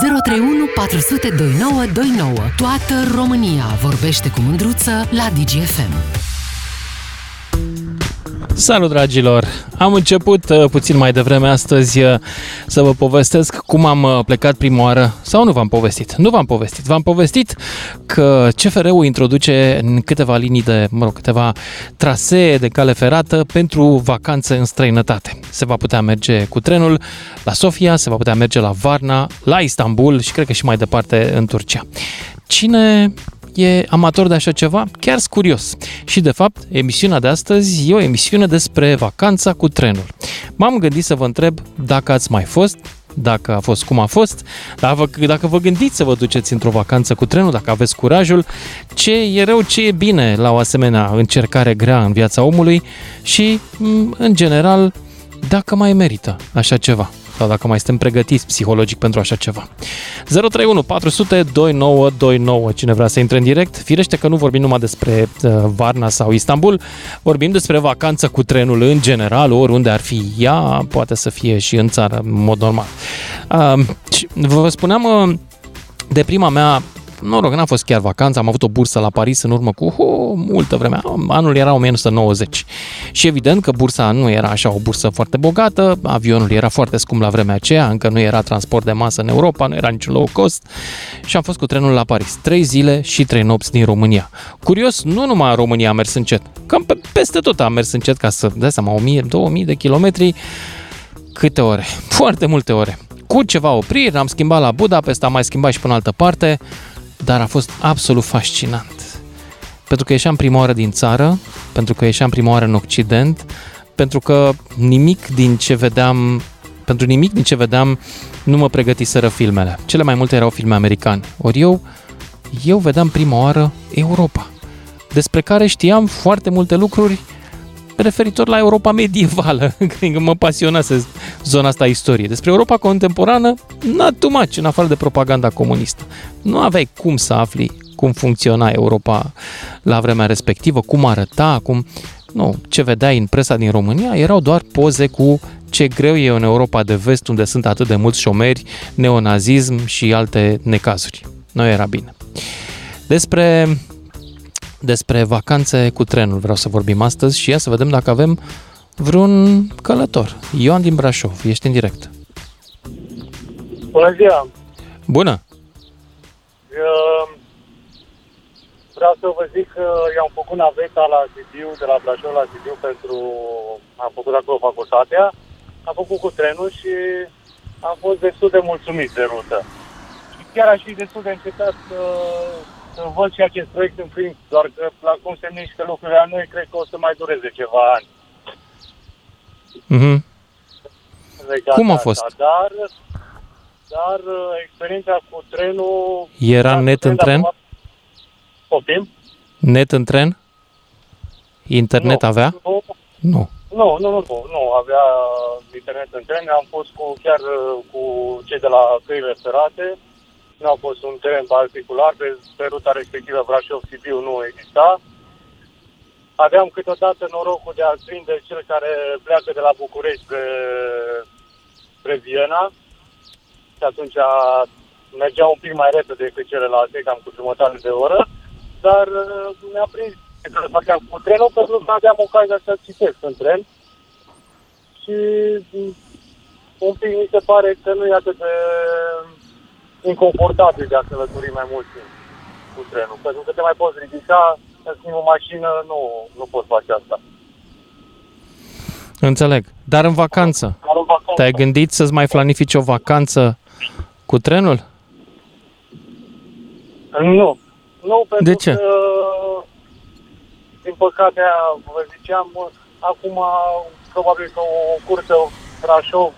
031 400 2929. Toată România vorbește cu mândruță la DGFM. Salut, dragilor! Am început uh, puțin mai devreme astăzi uh, să vă povestesc cum am uh, plecat prima oară, sau nu v-am povestit, nu v-am povestit, v-am povestit că CFR-ul introduce în câteva linii de, mă rog, câteva trasee de cale ferată pentru vacanțe în străinătate. Se va putea merge cu trenul la Sofia, se va putea merge la Varna, la Istanbul și cred că și mai departe în Turcia. Cine e amator de așa ceva, chiar curios. Și de fapt, emisiunea de astăzi e o emisiune despre vacanța cu trenul. M-am gândit să vă întreb dacă ați mai fost, dacă a fost cum a fost, dacă vă, dacă vă gândiți să vă duceți într-o vacanță cu trenul, dacă aveți curajul, ce e rău, ce e bine la o asemenea încercare grea în viața omului și, în general, dacă mai merită așa ceva sau dacă mai suntem pregătiți psihologic pentru așa ceva. 031 400 2929. Cine vrea să intre în direct, firește că nu vorbim numai despre uh, Varna sau Istanbul, vorbim despre vacanță cu trenul în general, oriunde ar fi ea, poate să fie și în țară, în mod normal. Uh, vă spuneam uh, de prima mea noroc, n-a fost chiar vacanță, am avut o bursă la Paris în urmă cu oh, multă vreme, anul era 1990. Și evident că bursa nu era așa o bursă foarte bogată, avionul era foarte scump la vremea aceea, încă nu era transport de masă în Europa, nu era niciun low cost și am fost cu trenul la Paris. Trei zile și trei nopți din România. Curios, nu numai în România a mers încet, cam pe, peste tot a mers încet ca să dai seama, 1000-2000 de kilometri, câte ore? Foarte multe ore. Cu ceva opriri, am schimbat la Budapest, am mai schimbat și până altă parte, dar a fost absolut fascinant. Pentru că ieșeam prima oară din țară, pentru că ieșeam prima oară în Occident, pentru că nimic din ce vedeam, pentru nimic din ce vedeam nu mă pregătiseră filmele. Cele mai multe erau filme americane. Ori eu, eu vedeam prima oară Europa, despre care știam foarte multe lucruri referitor la Europa medievală, că mă pasionase zona asta a istoriei. Despre Europa contemporană, not too much, în afară de propaganda comunistă. Nu aveai cum să afli cum funcționa Europa la vremea respectivă, cum arăta, cum... Nu, ce vedeai în presa din România erau doar poze cu ce greu e în Europa de vest, unde sunt atât de mulți șomeri, neonazism și alte necazuri. Nu era bine. Despre despre vacanțe cu trenul vreau să vorbim astăzi și ia să vedem dacă avem vreun călător. Ioan din Brașov, ești în direct. Bună ziua! Bună! Eu vreau să vă zic că i-am făcut naveta la Sibiu, de la Brașov la Sibiu pentru... Am făcut acolo facultatea, am făcut cu trenul și am fost destul de mulțumit de rută. Și chiar aș fi destul de încetat să să văd și acest proiect în prim, doar că la cum se mișcă lucrurile la noi, cred că o să mai dureze ceva ani. Mm-hmm. cum a fost? Asta. Dar, dar uh, experiența cu trenul... Era net în tren? Poftim? Net în tren? Internet nu, avea? Nu. Nu. Nu, nu, nu, nu, nu, avea internet în tren. Am fost cu, chiar uh, cu cei de la căile ferate nu a fost un teren particular, pe, pe ruta respectivă Brașov-Sibiu nu exista. Aveam câteodată norocul de a prinde cel care pleacă de la București spre, spre Viena. Și atunci mergea un pic mai repede decât celelalte, cam cu jumătate de oră, dar uh, mi-a prins să făceam cu trenul pentru că aveam ocazia să citesc în tren. Și mm, un pic mi se pare că nu e atât de inconfortabil de a călători mai mult timp cu trenul. Pentru că te mai poți ridica, în schimb o mașină nu, nu poți face asta. Înțeleg. Dar în vacanță, Dar în vacanță. te-ai gândit să-ți mai planifici o vacanță cu trenul? Nu. Nu, pentru De ce? că, din păcate, vă ziceam, acum probabil că o cursă Brașov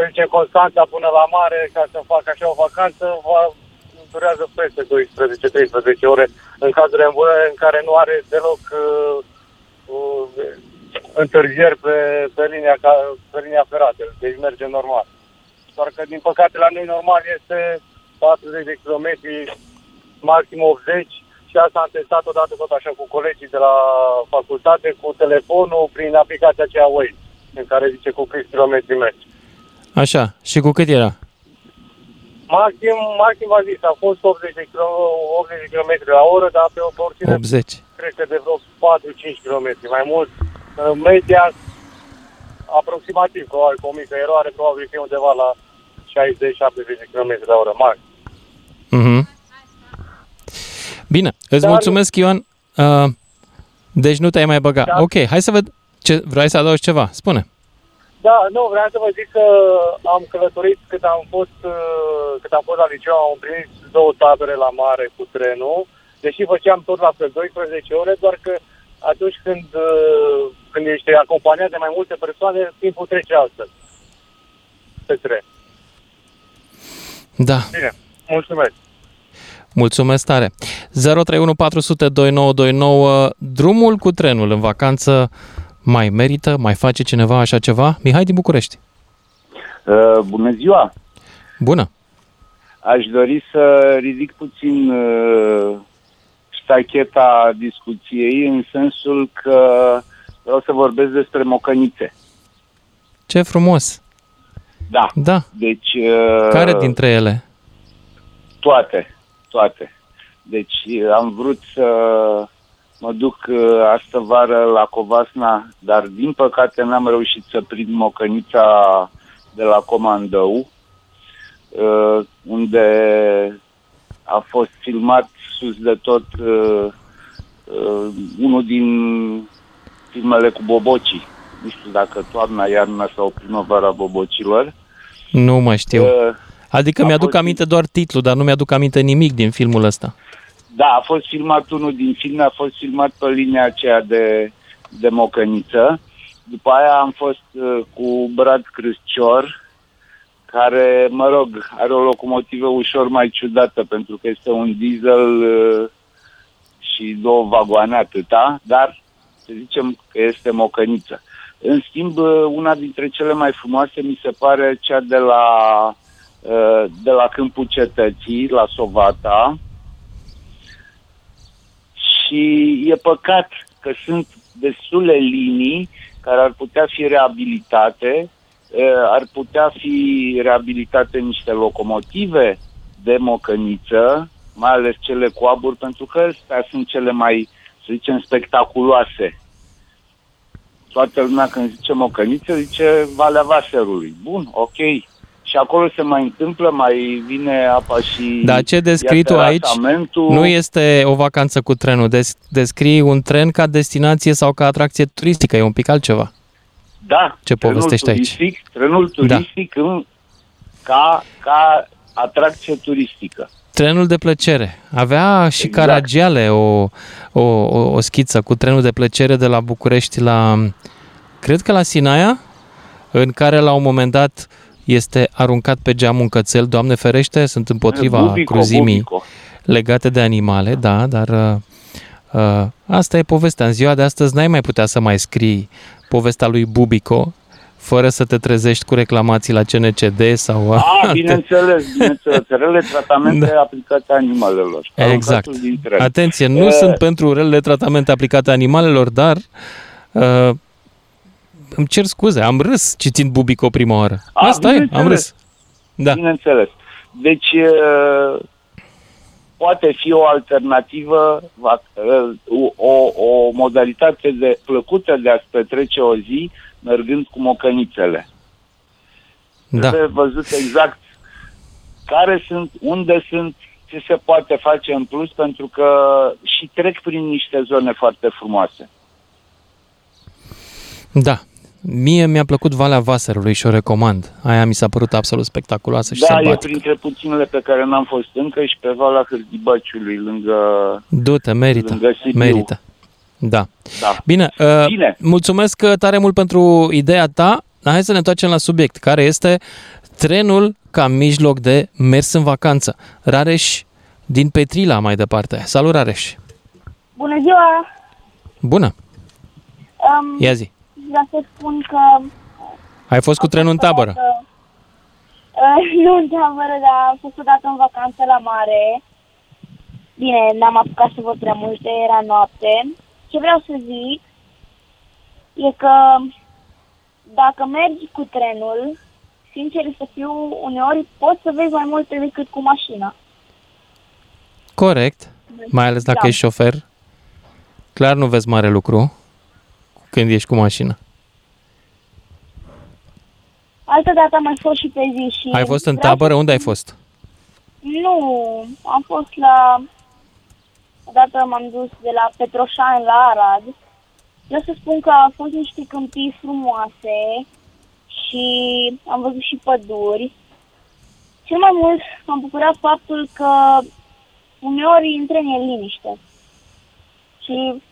să zicem, Constanța până la mare, ca să fac așa o vacanță, va, durează peste 12-13 ore în cazul în care nu are deloc uh, uh, întârzieri pe, pe, linia, pe linia ferată, deci merge normal. Doar că, din păcate, la noi normal este 40 de km, maxim 80, și asta am testat odată tot așa cu colegii de la facultate, cu telefonul, prin aplicația aceea Waze, în care zice cu câți kilometri mergi. Așa. Și cu cât era? Maxim, maxim a zis, a fost 80 de, km, 80 de km la oră, dar pe o porțiune 80. cred că de vreo 4-5 km. Mai mult, în media, aproximativ, probabil, cu o mică eroare, probabil fi undeva la 60-70 de km la oră, maxim. Mhm. Bine, îți Dar- mulțumesc, Ioan. Uh, deci nu te-ai mai băgat. Da. Ok, hai să ved. Ce, vrei să adaugi ceva? Spune. Da, nu, vreau să vă zic că am călătorit cât am fost, uh, cât am fost la liceu, am primit două tabere la mare cu trenul, deși făceam tot la fel 12 ore, doar că atunci când, uh, când ești acompaniat de mai multe persoane, timpul trece altfel. Pe tren. Da, Bine, mulțumesc. mulțumesc tare. 031 400 2929. Drumul cu trenul în vacanță mai merită? Mai face cineva așa ceva? Mihai din București. Uh, bună ziua! Bună. Aș dori să ridic puțin uh, ștacheta discuției în sensul că vreau să vorbesc despre mocănițe. Ce frumos. Da, Da. deci... Uh, Care dintre ele? Toate, toate. Deci uh, am vrut să mă duc uh, astă vară la Covasna, dar din păcate n-am reușit să prind mocănița de la Comandău, uh, unde a fost filmat sus de tot uh, uh, unul din filmele cu bobocii. Nu știu dacă toamna, iarna sau primăvara bobocilor. Nu mai știu. Uh, Adică a mi-aduc fost- aminte doar titlul, dar nu mi-aduc aminte nimic din filmul ăsta. Da, a fost filmat unul din filme, a fost filmat pe linia aceea de, de Mocăniță. După aia am fost uh, cu Brad Crâscior, care, mă rog, are o locomotivă ușor mai ciudată, pentru că este un diesel uh, și două vagoane atâta, dar să zicem că este Mocăniță. În schimb, uh, una dintre cele mai frumoase mi se pare cea de la, uh, de la Câmpul Cetății, la Sovata, și e păcat că sunt destule linii care ar putea fi reabilitate, eh, ar putea fi reabilitate niște locomotive de mocăniță, mai ales cele cu abur, pentru că astea sunt cele mai, să zicem, spectaculoase. Toată lumea când zice mocăniță, zice Valea Vaserului. Bun, ok. Și acolo se mai întâmplă, mai vine apa și... Dar ce descrii ia tu aici terasamentul. nu este o vacanță cu trenul. Des- descrii un tren ca destinație sau ca atracție turistică. E un pic altceva. Da, Ce trenul povestești aici? turistic, Trenul turistic da. în, ca, ca atracție turistică. Trenul de plăcere. Avea și Exact. Caragiale o, o, o, o schiță cu trenul de plăcere de la București la, cred că la Sinaia, în care la un moment dat este aruncat pe geam un cățel, Doamne ferește, sunt împotriva Bubico, cruzimii Bubico. legate de animale, da, dar uh, uh, asta e povestea. În ziua de astăzi n-ai mai putea să mai scrii povestea lui Bubico fără să te trezești cu reclamații la CNCD sau... Ah, bineînțeles, bineînțeles. Rele tratamente Da. aplicate animalelor. Exact. Aruncatul din tren. Atenție, nu Eh. sunt pentru relele tratamente aplicate animalelor, dar uh, îmi cer scuze, am râs citind Bubico prima oară. A, Asta e, am bineînțeles. râs. Da, Bineînțeles. Deci, uh, poate fi o alternativă, va- uh, o, o modalitate de plăcută de a-ți petrece o zi mergând cu mocănițele. da. Trebuie văzut exact care sunt, unde sunt, ce se poate face în plus, pentru că și trec prin niște zone foarte frumoase. Da. Mie mi-a plăcut Valea Vaserului și o recomand. Aia mi s-a părut absolut spectaculoasă și Da, e sălbatică. printre puținele pe care n-am fost încă și pe Valea Hârdibaciului, lângă... Du-te, merită, Lângă Sibiu. merită. Da. Da. Bine, uh, Bine. mulțumesc uh, tare mult pentru ideea ta. Hai să ne întoarcem la subiect, care este trenul ca mijloc de mers în vacanță. Rareș din Petrila mai departe. Salut, Rareș! Bună ziua! Bună! Um, Ia zi! Vreau să spun că... Ai fost cu trenul în tabără? Uh, nu în tabără, dar am fost odată în vacanță la mare. Bine, n-am apucat să văd prea multe, era noapte. Ce vreau să zic e că dacă mergi cu trenul sincer să fiu, uneori poți să vezi mai multe decât cu mașina. Corect. Mai ales dacă Da. ești șofer. Clar nu vezi mare lucru când ești cu mașina. Altă dată am mai fost și pe zi și... Ai fost în vreau tabără? să- Unde ai fost? Nu, am fost la... Odată m-am dus de la Petroșani la Arad. Vreau să spun că au fost niște câmpii frumoase și am văzut și păduri. Cel mai mult m-am bucurat faptul că uneori în tren e liniște. Și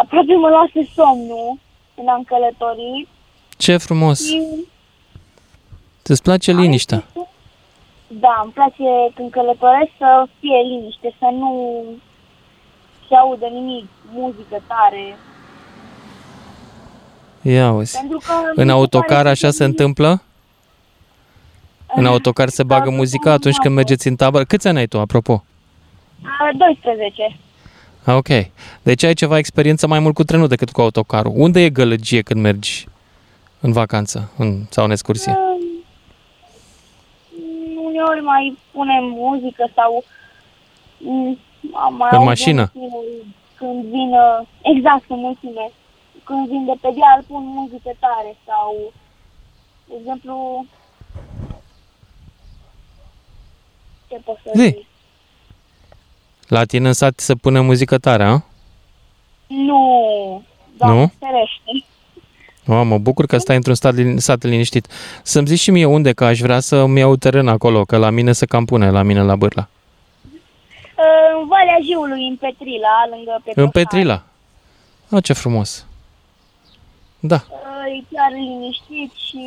aproape mă luase somnul când am călătorit. Ce frumos! Și Îți place liniștea? Da, îmi place când călătoresc să fie liniște, să nu se audă nimic, muzică tare. Ia uzi. Pentru că mi În se autocar pare așa că- se întâmplă? În autocar se bagă Da, muzica atunci când mergeți în tabără? Câți ani ai tu, apropo? A, 12. Ah, Ok. Deci ai ceva experiență mai mult cu trenul decât cu autocarul. Unde e gălăgie când mergi în vacanță în, sau în excursie? Um, Uneori mai punem muzică sau mm, am mai În aud mașină? unul Când vin, uh, exact, în mulțime. Când vin de pe deal pun muzică tare sau, de exemplu, ce pot să Zi. zic? La tine în sat se pune muzică tare, a? Nu, doamne Nu? ferește. Oh, mă bucur că stai într-un stat, lin- sat liniștit. Să-mi zici și mie unde, că aș vrea să-mi iau teren acolo, că la mine se cam pune, la mine la Bârla. Uh, În Valea Jiului, în Petrila, lângă Petroșani. În Petrila. Ah, ce frumos. Da, Uh, E chiar liniștit și...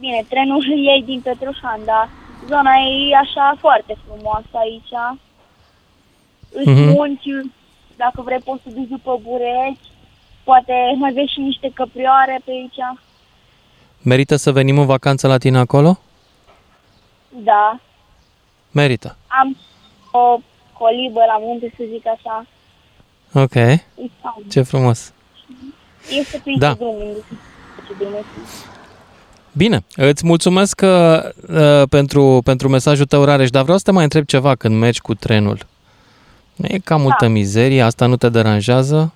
Bine, trenul îl iei din Petroșan, dar zona e așa foarte frumoasă aici. Îți Mhm. munci, dacă vrei poți să duci după bureți, poate mai vezi și niște căprioare pe aici. merită să venim în vacanță la tine acolo? Da, Merită. am o colibă la munte, să zic așa. Ok, E fain. ce frumos. Este pe Da. da. drum, ce drum este. Bine, îți mulțumesc uh, uh, pentru, pentru mesajul tău, Rareș, dar vreau să te mai întreb ceva când mergi cu trenul. Nu e cam multă mizerie? Asta nu te deranjează?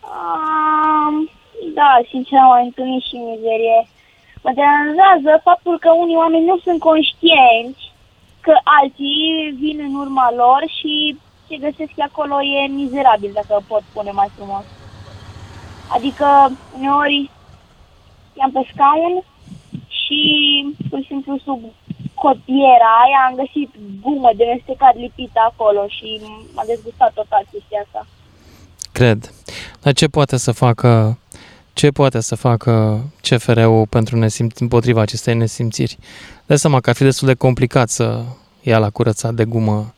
Um, da, sincer am mai întâlnit și mizerie. Mă deranjează faptul că unii oameni nu sunt conștienți că alții vin în urma lor și ce găsesc acolo e mizerabil, dacă pot spune mai frumos. Adică, uneori, i-am pe scaun și, pur și simplu, sub cotiera aia am găsit gumă de mestecat lipită acolo și m-a dezgustat total chestia asta. Cred. Dar ce poate să facă ce poate să facă CFR-ul pentru nesimț- împotriva acestei nesimțiri? Dă seama că ar fi destul de complicat să ia la curățat de gumă.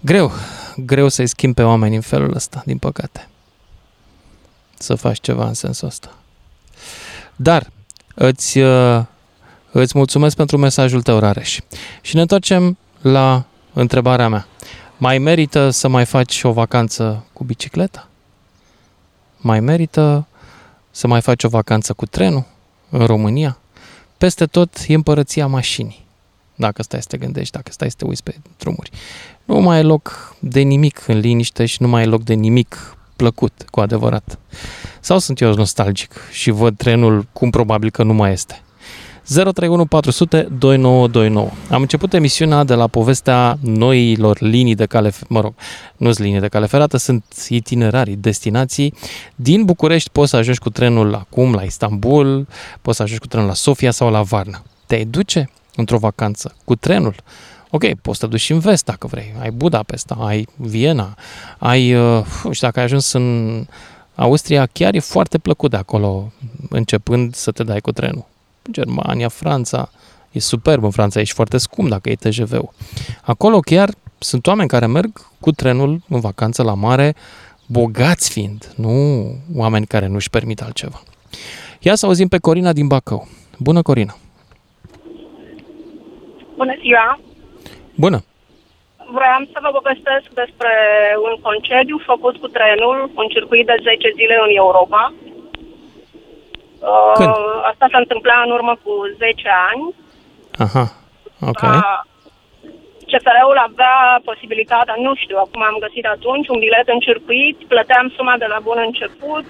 Greu, greu să-i schimbi pe oameni în felul ăsta, din păcate. Să faci ceva în sensul ăsta. Dar îți, uh, îți mulțumesc pentru mesajul tău, Rareș. Și ne întoarcem la întrebarea mea. Mai merită să mai faci o vacanță cu bicicleta? Mai merită să mai faci o vacanță cu trenul în România? Peste tot e împărăția mașinii. Dacă stai să te gândești, dacă stai să te uiți pe drumuri. Nu mai e loc de nimic în liniște și nu mai e loc de nimic plăcut, cu adevărat. Sau sunt eu nostalgic și văd trenul cum probabil că nu mai este. 031 400 2929. Am început emisiunea de la povestea noilor linii de cale, mă rog, nu sunt linii de cale ferată, sunt itinerarii, destinații. Din București poți să ajungi cu trenul acum la Istanbul, poți să ajungi cu trenul la Sofia sau la Varna. Te duce într-o vacanță cu trenul. Ok, poți să te duci și în vest dacă vrei. Ai Budapesta, ai Viena, ai, uh, nu știu, dacă ai ajuns în Austria, chiar e foarte plăcut de acolo, începând să te dai cu trenul. Germania, Franța, e superb în Franța, ești foarte scump dacă e TGV-ul. Acolo chiar sunt oameni care merg cu trenul în vacanță la mare, bogați fiind, nu oameni care nu-și permit altceva. Ia să auzim pe Corina din Bacău. Bună, Corina! Bună ziua! Bună! Vreau să vă povestesc despre un concediu făcut cu trenul, un circuit de 10 zile în Europa. Uh, Când? Asta se întâmpla în urmă cu 10 ani. Aha, ok. Uh, CFR-ul avea posibilitatea, nu știu, acum am găsit atunci, un bilet în circuit, plăteam suma de la bun început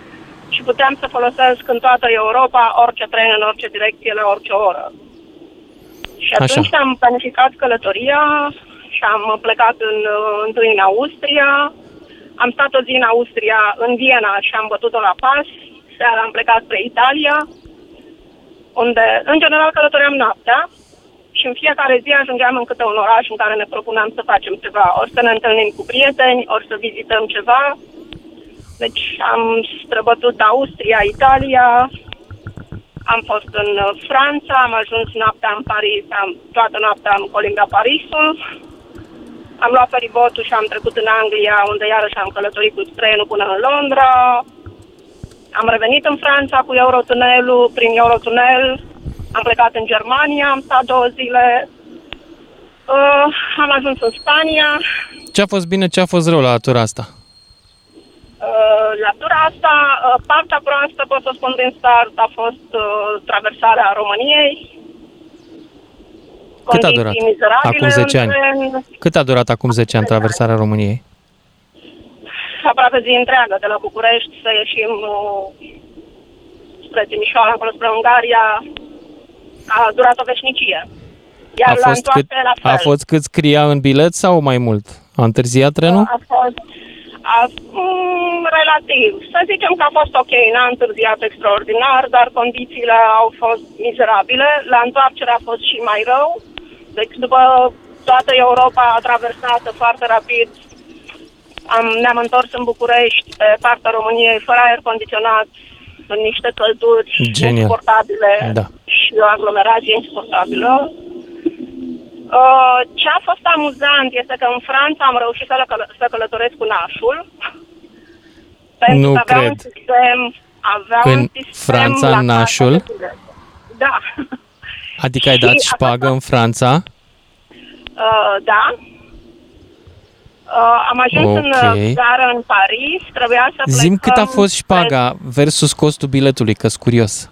și puteam să folosesc în toată Europa orice tren, în orice direcție, la orice oră. Și Așa. atunci am planificat călătoria și am plecat în, uh, întâi în Austria, am stat o zi în Austria, în Viena și am bătut-o la pas, seara am plecat spre Italia, unde, în general, călătoream noaptea și în fiecare zi ajungeam în câte un oraș în care ne propuneam să facem ceva. Ori să ne întâlnim cu prieteni, ori să vizităm ceva. Deci am străbătut Austria, Italia, am fost în uh, Franța, am ajuns noaptea în Paris, am, toată noaptea am colindat Parisul. Am luat feribotul și am trecut în Anglia, unde iarăși am călătorit cu trenul până în Londra. Am revenit în Franța cu Eurotunelul, prin Eurotunel. Am plecat în Germania, am stat două zile. Uh, am ajuns în Spania. Ce a fost bine, ce a fost rău la tura asta? Uh, la tura asta, uh, partea proastă, pot să spun din start, a fost uh, traversarea României. Cât a Condiții durat? mizerabile Acum 10 ani. în tren, Cât a durat acum 10 ani traversarea României? aproape zi întreagă, de la București să ieșim uh, spre Timișoara, acolo spre Ungaria. A durat o veșnicie. Iar A la fost, cât, întoarcere la fel. a fost cât scria în bilet sau mai mult? A întârziat trenul? A fost a, mm, relativ. Să zicem că a fost ok, n-a întârziat extraordinar, dar condițiile au fost mizerabile. La întoarcere a fost și mai rău. Deci după toată Europa traversată foarte rapid, am, ne-am întors în București, pe partea României, fără aer condiționat, în niște călduri Genial. insuportabile Da. și o aglomerație insuportabilă. Uh, ce a fost amuzant este că în Franța am reușit să, căl- să călătoresc cu nașul. Pentru Nu că avea cred. un sistem, avea În un sistem Franța, la casa nașul? de bilet. Da. Adică ai și dat a șpagă fost- în Franța? Uh, da. Uh, am ajuns în Ok. uh, gară în Paris, trebuia să plecăm... Zim cât a fost spre- șpaga versus costul biletului, că curios.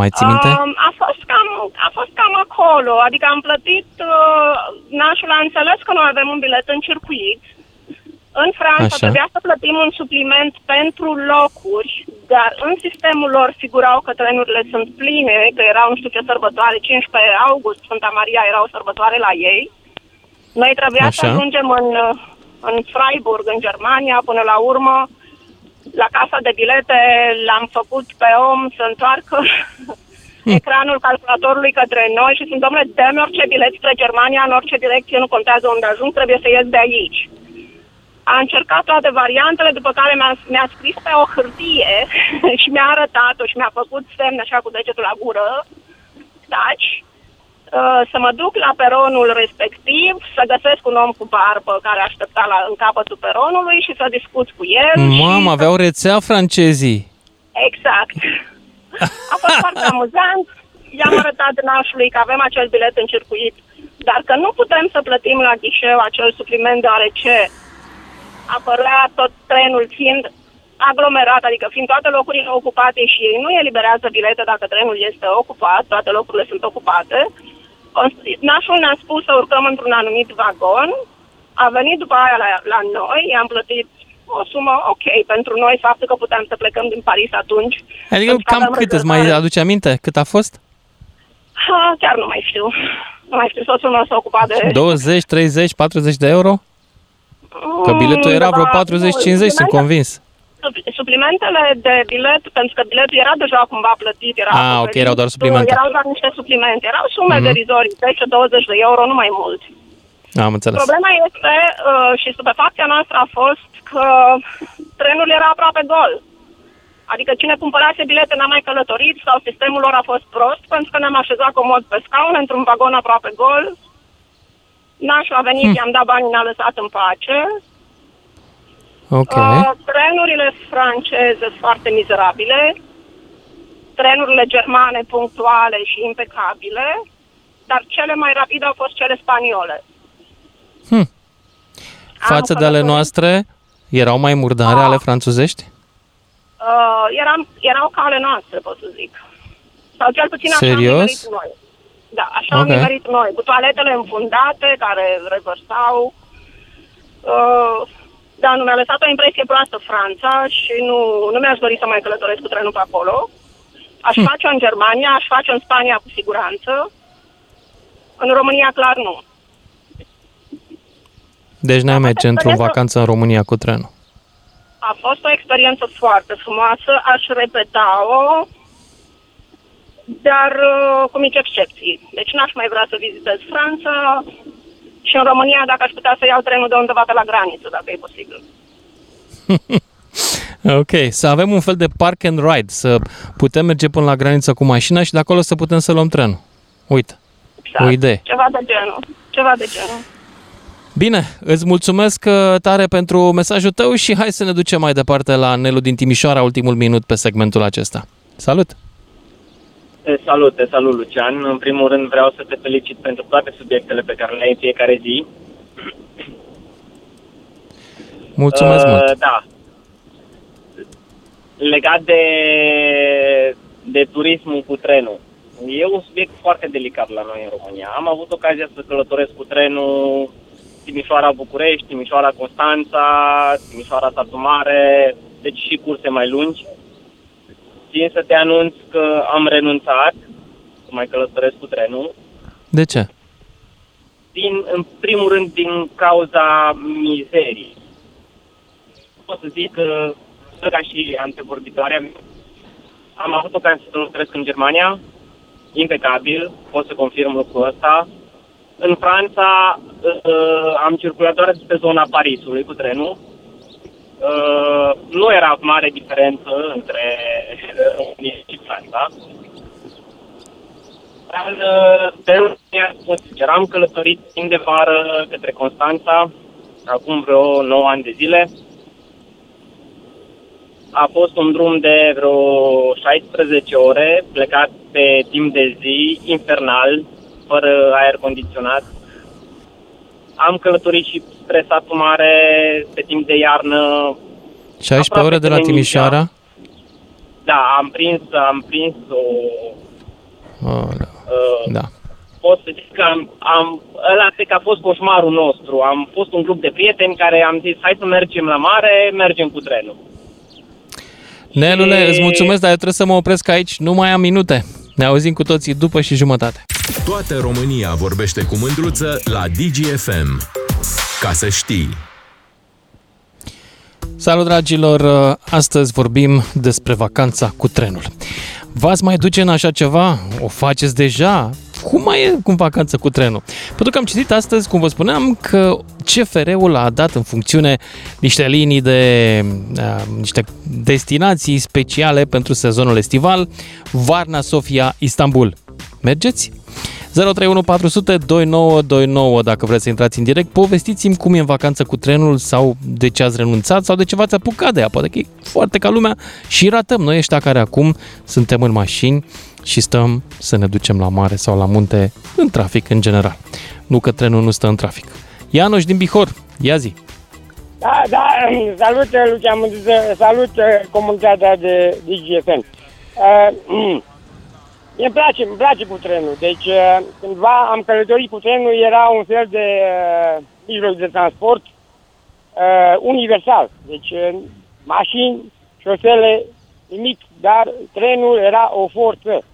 Mai ții minte? Um, a, fost cam, a fost cam acolo, adică am plătit, uh, nașul a înțeles că noi avem un bilet în circuit. În Franța Așa. trebuia să plătim un supliment pentru locuri, dar în sistemul lor figurau că trenurile sunt pline, că erau nu știu ce sărbătoare, 15 august, Sfânta Maria era o sărbătoare la ei. Noi trebuia să Așa. ajungem în, uh, în Freiburg, în Germania, până la urmă, la casa de bilete l-am făcut pe om să întoarcă ecranul calculatorului către noi și sunt, domnule, dă orice bilet spre Germania, în orice direcție, nu contează unde ajung, trebuie să ies de aici. A încercat toate variantele, după care mi-a, mi-a scris pe o hârtie și mi-a arătat-o și mi-a făcut semn așa cu degetul la gură, taci, uh, să mă duc la peronul respectiv, să găsesc un om cu barbă care aștepta la, în capătul peronului și să discut cu el. Mamă, și aveau rețea francezii. Exact. A fost foarte amuzant. I-am arătat nașului că avem acel bilet în circuit, dar că nu putem să plătim la ghișeu acel supliment deoarece apărea tot trenul fiind aglomerat, adică fiind toate locurile ocupate și ei nu eliberează bilete dacă trenul este ocupat, toate locurile sunt ocupate. Nașul ne-a spus să urcăm într-un anumit vagon, a venit după aia la, la noi, i-am plătit o sumă ok pentru noi, faptul că puteam să plecăm din Paris atunci. Adică Pentru că cam aveam cât îți mai rezervare. aduce aminte? Cât a fost? Ha, chiar nu mai știu. Nu mai știu, soțul meu s-a ocupat de... 20, 30, 40 de euro? Că biletul era vreo 40-50, sunt Suplimente- convins. Sup- Suplimentele de bilet, pentru că biletul era deja cumva plătit, era Ah, acoperit, ok, erau doar suplimente. Erau doar niște suplimente, erau sume Mhm. de rizorii, 10-20 de euro, nu mai mult. Am înțeles. Problema este, uh, și stupefacția noastră a fost că trenul era aproape gol. Adică cine cumpărase bilete n-a mai călătorit sau sistemul lor a fost prost pentru că ne-am așezat comod pe scaun într-un vagon aproape gol. Nașul a venit, Hm. i-am dat banii, ne-a lăsat în pace. Ok. Uh, trenurile franceze sunt foarte mizerabile. Trenurile germane punctuale și impecabile. Dar cele mai rapide au fost cele spaniole. Hm. Am Față de ale călătorit- noastre, erau mai murdare Ah. ale franțuzești? Uh, eram, era o cale noastră, pot să zic. Sau cel puțin așa Serios? am nimerit noi. Da, așa am Ok. nimerit noi, cu toaletele înfundate care revărsau. Uh, da, nu mi-a lăsat o impresie proastă Franța și nu, nu mi-aș dori să mai călătoresc cu trenul pe acolo. Aș Hm. face-o în Germania, aș face-o în Spania cu siguranță. În România, clar, nu. Deci n-ai merge într-o experiență- vacanță în România cu trenul. A fost o experiență foarte frumoasă, aș repeta-o, dar uh, cu mici excepții. Deci n-aș mai vrea să vizitez Franța și în România, dacă aș putea să iau trenul de undeva pe la graniță, dacă e posibil. Ok, să avem un fel de park and ride, să putem merge până la graniță cu mașina și de acolo să putem să luăm trenul. Uite, Exact. o idee. Ceva de genul. Ceva de genul. Bine, îți mulțumesc uh, tare pentru mesajul tău și hai să ne ducem mai departe la Nelu din Timișoara, ultimul minut pe segmentul acesta. Salut! Te salut, te salut, Lucian. În primul rând vreau să te felicit pentru toate subiectele pe care le ai în fiecare zi. Mulțumesc Uh, mult! Da. Legat de, de turismul cu trenul. E un subiect foarte delicat la noi în România. Am avut ocazia să călătoresc cu trenul Timișoara-București, Timișoara-Constanța, Timișoara-Satu Mare, deci și curse mai lungi. Țin să te anunț că am renunțat să mai călătoresc cu trenul. De ce? din, în primul rând din cauza mizerii. Pot să zic că, ca și antevorbitoarea, mea, am avut ocazia să lucrez în Germania, impecabil, pot să confirm lucrul ăsta. În Franța uh, am circulat doar pe zona Parisului cu trenul. Uh, nu era mare diferență între România și Franța. Dar, uh, pe România, pot zice, am călătorit timp de vară către Constanța, acum vreo 9 ani de zile. A fost un drum de vreo 16 ore, plecat pe timp de zi, infernal, fără aer condiționat. Am călătorit și spre satul mare pe timp de iarnă. 16 Aproape ore de la pe Nenicea. Timișoara? Da, am prins, am prins o... Oh, Uh, da. pot să zic că am, am, ăla cred că a fost coșmarul nostru. Am fost un grup de prieteni care am zis hai să mergem la mare, mergem cu trenul. Nelule, Și- îți mulțumesc, dar eu trebuie să mă opresc aici. Nu mai am minute. Ne auzim cu toții după și jumătate. Toată România vorbește cu mândruță la DGFM. Ca să știi. Salut, dragilor! Astăzi vorbim despre vacanța cu trenul. V-ați mai duce în așa ceva? O faceți deja? Cum mai e cu vacanță cu trenul? Pentru că am citit astăzi, cum vă spuneam, că CFR-ul a dat în funcțiune niște linii de uh, niște destinații speciale pentru sezonul estival, Varna, Sofia, Istanbul. Mergeți? 031 400 2929 dacă vreți să intrați în direct. Povestiți-mi cum e în vacanță cu trenul sau de ce ați renunțat sau de ce v-ați apucat de ea. Poate că e foarte ca lumea și ratăm noi ăștia care acum suntem în mașini și stăm să ne ducem la mare sau la munte în trafic în general. Nu că trenul nu stă în trafic. Ianuș din Bihor, ia zi. Da, da, salut, Lucian Mânduță, salut uh, comunitatea de DGFN. Uh, Mie îmi place, îmi place cu trenul. Deci, uh, cândva am călătorit cu trenul, era un fel de uh, mijloc de transport uh, universal. Deci, uh, mașini, șosele, nimic, dar trenul era o forță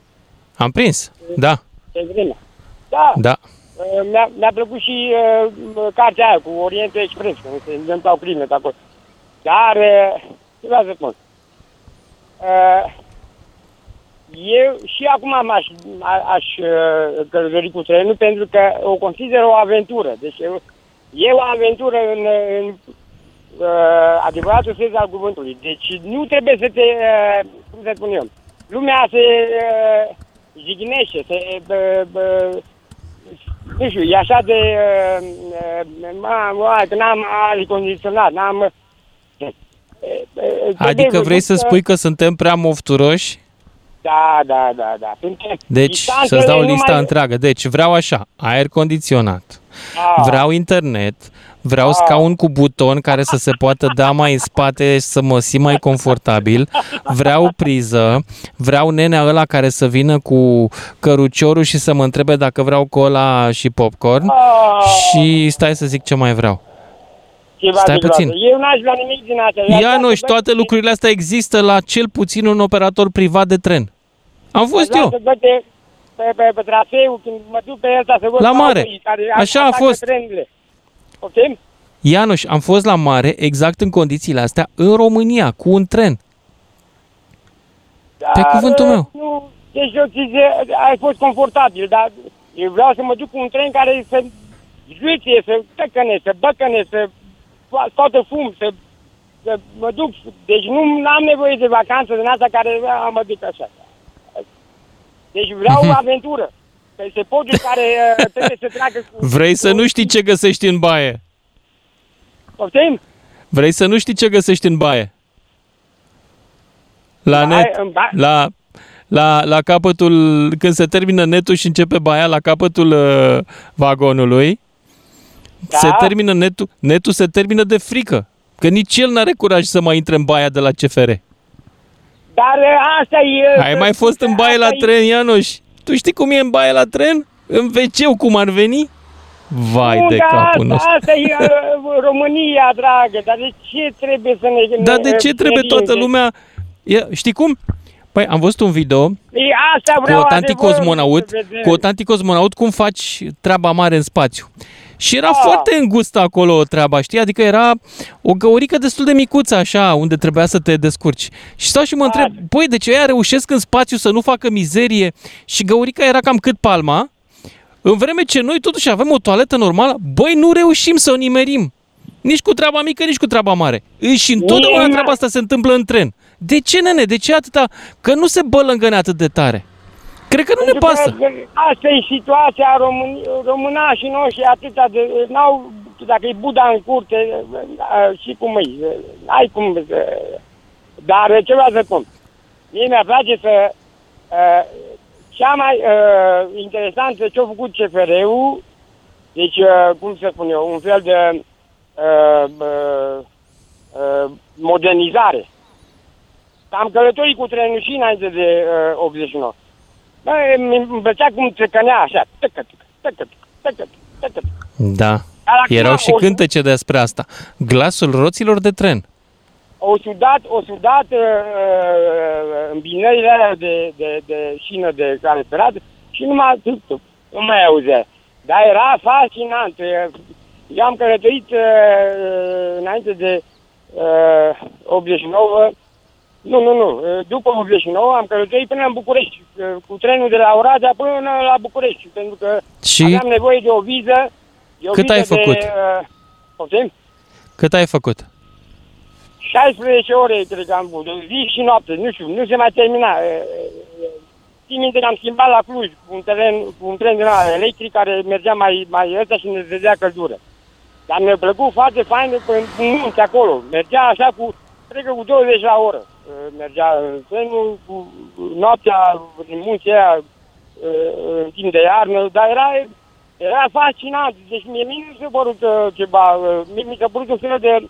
Am prins? Da, pe vremea. Da, da. Uh, Mi-a, mi-a plăcut și uh, cartea aia cu Orientul Express, că se întâmplau crime pe acolo. Dar, uh, ce vreau să spun? Uh, eu și acum aș, aș uh, călători cu trenul pentru că o consider o aventură. Deci eu, e o aventură în, în uh, adevăratul sens al cuvântului. Deci nu trebuie să te, uh, cum să spun eu, lumea se uh, jignește, se, uh, uh, nu știu, e așa de, uh, uh, mă, mă, că n-am aer condiționat, n-am... uh, uh, Adică trebuie vrei să văzut că- spui că suntem prea mofturoși? Da, da, da, da. Pentru că Deci distanțele să-ți dau nu lista mai- întreagă. Deci vreau așa, aer condiționat, Ah. vreau internet, vreau Ah. scaun cu buton care să se poată da mai în spate și să mă simt mai confortabil, vreau priză, vreau nenea ăla care să vină cu căruciorul și să mă întrebe dacă vreau cola și popcorn Ah, și stai să zic ce mai vreau. ceva stai de puțin. groază. Eu n-aș vrea nimic din asta. Eu aș vrea Ianuș, să toate văd- lucrurile astea există la cel puțin un operator privat de tren. Am fost aș vrea eu. să văd pe, pe, pe, pe traseu, când mă duc pe el, să văd La pe mare. oamenii Care Așa a atacă fost. Trenurile. Poftim? Ianuș, am fost la mare exact în condițiile astea în România, cu un tren. Pe Dar, cuvântul meu. Nu, deci eu ți zic, ai fost confortabil, dar eu vreau să mă duc cu un tren care să zguție, să tăcăne, să băcăne, să fa- scoată fum, să, să mă duc. Deci nu am nevoie de vacanță din asta care a, mă duc așa. Deci vreau aventură. Peste podul care uh, trebuie să treacă cu... Vrei să cu- nu știi ce găsești în baie. Poftim? Vrei să nu știi ce găsești în baie. La Baie- net, în ba- la, la, la capătul, când se termină netul și începe baia, la capătul uh, vagonului, Da. se termină netul, netul se termină de frică. Că nici el n-are curaj să mai intre în baia de la CFR. Dar uh, asta e... Ai mai fost în baie la asta e- tren, Ianuș? Tu știi cum e în baie la tren? În wc cum ar veni? Vai Nu, de dar capul asta, nostru. asta e uh, România, dragă, dar de ce trebuie să ne... Dar de ne- ce ne trebuie toată rinde? lumea... E, știi cum? Păi am văzut un video Ei, asta cu vreau o tanti adevărul cosmonaut, să vedem. cu o tanti cosmonaut, cum faci treaba mare în spațiu. Și era Ah. foarte îngustă acolo treaba, știi? Adică era o găurică destul de micuță, așa, unde trebuia să te descurci. Și stau și mă întreb, băi, deci ăia reușesc în spațiu să nu facă mizerie și găurica era cam cât palma, în vreme ce noi totuși avem o toaletă normală, băi, nu reușim să o nimerim. Nici cu treaba mică, nici cu treaba mare. Și întotdeauna Nimeni- treaba asta se întâmplă în tren. De ce, nene? De ce atâta? Că nu se bălângăne atât de tare. Cred că nu ne Pentru că pasă. Asta e situația român, românașii noștri atâta de... N-au, dacă e Buda în curte, uh, și cum e, uh, ai cum... uh, Dar uh, ce vreau să spun? Mie mi-ar place să... uh, Cea mai uh, interesantă ce a făcut CFR-ul, deci, uh, cum să spun eu, un fel de uh, uh, uh, modernizare. Am călătorit cu trenul și înainte de uh, 89. Bă, mi îmi plăcea cum țăcănea așa. Tăcă, tăcă, tăcă, tăcă, tăcă. Da. Dar acum Erau și o- cântece despre asta. Glasul roților de tren. O sudat, o sudat uh, uh, îmbinările alea de, de, de șină de care sperat și nu mai, nu mai auzea. Dar era fascinant. Eu am călătorit uh, înainte de uh, 89, nu, nu, nu, uh, după 89 am călătorit până în București, uh, cu trenul de la Oradea până la București, pentru că Și aveam nevoie de o viză. De o Cât viză ai făcut? De, uh, poftim? cât ai făcut? 16 ore, cred că am avut, zi și noapte, nu știu, nu se mai termina. E, e, e, Țin minte că am schimbat la Cluj cu un, teren, cu un tren din ăla electric care mergea mai, mai ăsta și ne dădea căldură. Dar mi-a plăcut foarte fain în munte acolo. Mergea așa cu, cred că cu 20 la oră. E, Mergea în trenul cu noaptea în munții aia e, în timp de iarnă, dar era, era fascinant. Deci mie mi nu s-a părut uh, ceva, uh, mie mi s-a părut un fel de uh,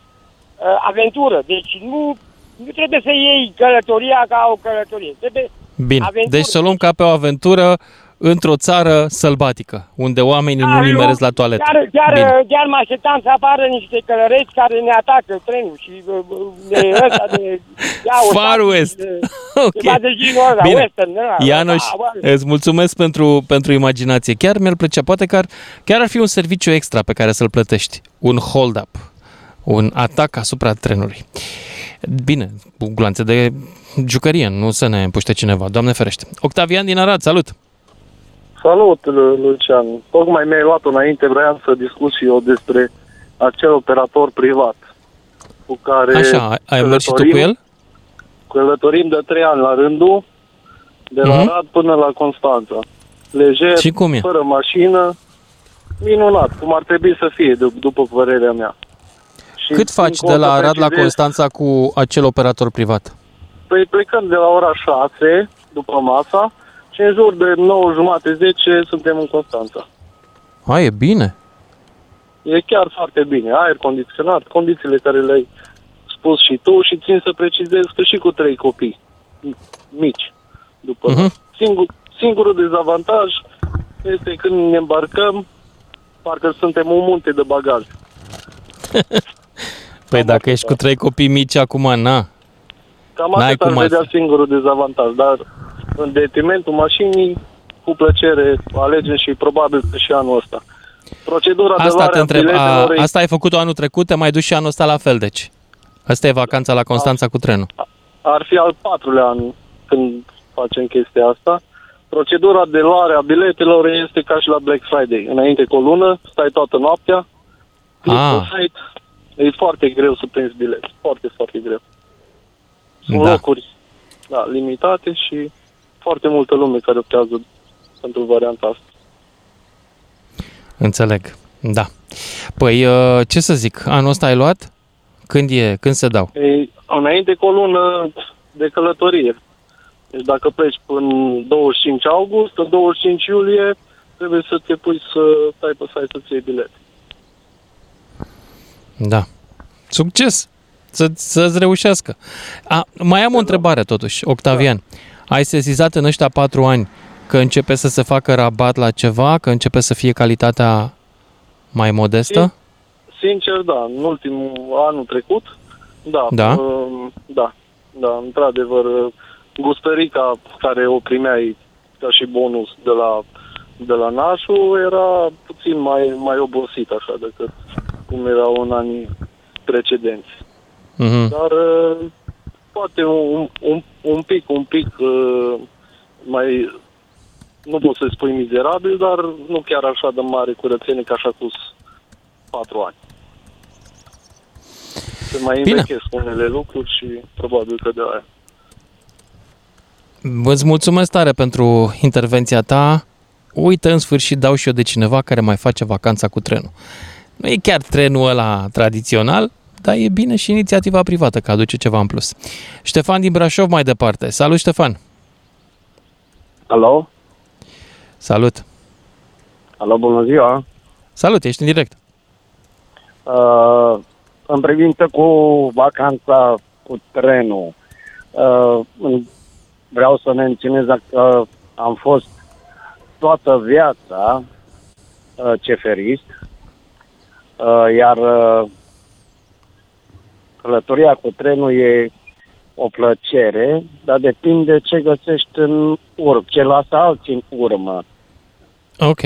aventură. Deci nu, nu trebuie să iei călătoria ca o călătorie. Trebuie Bine, Aventură. deci să o luăm ca pe o aventură într-o țară sălbatică, unde oamenii nu Ah, nimeresc la toaletă. Chiar, chiar, Bine. chiar mă așteptam să apară niște călăreți care ne atacă trenul și uh, uh, de ăsta de... Ia, o Far șapte, West. de- Ok. Ceva de genul ăla, Bine. western, ăla. Ianoș, Da, bă. îți mulțumesc pentru, pentru imaginație. Chiar mi-ar plăcea. Poate că ar, chiar ar fi un serviciu extra pe care să-l plătești. Un hold-up. Un atac asupra trenului. Bine, cu glanțe de jucărie, nu să ne împuște cineva. Doamne ferește. Octavian din Arad, salut! Salut, Lu- Lucian. Tocmai mi-ai luat înainte, vreau să discut și eu despre acel operator privat cu care Așa, ai- ai mers și tu cu călătorim- el? Călătorim de trei ani la rândul, de la Mhm. Arad până la Constanța. Lejer, Și cum e? fără mașină, minunat, cum ar trebui să fie, d- după părerea mea. Și Cât faci încă o de la să Arad la precizez, Constanța cu acel operator privat? Păi plecăm de la ora 6 după masa și în jur de 9 jumate, 10 suntem în Constanța. A, e bine. E chiar foarte bine. Aer condiționat, condițiile care le-ai spus și tu și țin să precizez că și cu trei copii mici. După Mhm. Singur, singurul dezavantaj este când ne îmbarcăm, parcă suntem un munte de bagaj. Păi dacă ești cu trei copii mici acum, na. Cam N-ai atât cum ar vedea altfel. singurul dezavantaj, dar în detrimentul mașinii, cu plăcere, alegem și probabil că și anul ăsta. Procedura de Asta luare te a întreb. A, biletelor e- asta ai făcut-o anul trecut, te mai duci și anul ăsta la fel, deci. Asta e vacanța la Constanța cu trenul. ar fi al patrulea an când facem chestia asta. Procedura de luare a biletelor este ca și la Black Friday. Înainte cu o lună, stai toată noaptea, click Ah. pe site, e foarte greu să prinzi bilet. Foarte, foarte greu. Sunt Da. locuri da, limitate și foarte multă lume care optează pentru varianta asta. Înțeleg. Da. Păi, uh, ce să zic, anul ăsta ai luat? Când e? Când se dau? E, înainte cu o lună de călătorie. Deci dacă pleci până 25 august, în 25 iulie trebuie să te pui să stai pe site să-ți iei bilet. Da. Succes! Să, să-ți reușească. A, mai am o întrebare totuși, Octavian. Ai sesizat în ăștia patru ani că începe să se facă rabat la ceva, că începe să fie calitatea mai modestă? Sincer, da, în ultimul anul trecut, da, Da? uh, da, da, într-adevăr, uh, gustărica care o primeai ca și bonus de la, de la nașul era puțin mai, mai obosit așa decât cum era în anii precedenți. Mhm. Dar uh, poate un, un, un pic, un pic uh, mai, nu pot să spui mizerabil, dar nu chiar așa de mare curățenie ca și acum patru ani. Se mai Bine. învechesc unele lucruri și probabil că de aia. Îți mulțumesc tare pentru intervenția ta. Uite, în sfârșit dau și eu de cineva care mai face vacanța cu trenul. Nu e chiar trenul ăla tradițional, dar e bine și inițiativa privată că aduce ceva în plus. Ștefan din Brașov mai departe. Salut, Ștefan! Alo? Salut! Alo, bună ziua! Salut, ești în direct. Uh, în privință cu vacanța cu trenul, uh, în- vreau să menționez că am fost toată viața uh, ceferist, uh, iar uh, călătoria cu trenul e o plăcere, dar depinde ce găsești în urmă, ce lasă alții în urmă. Ok.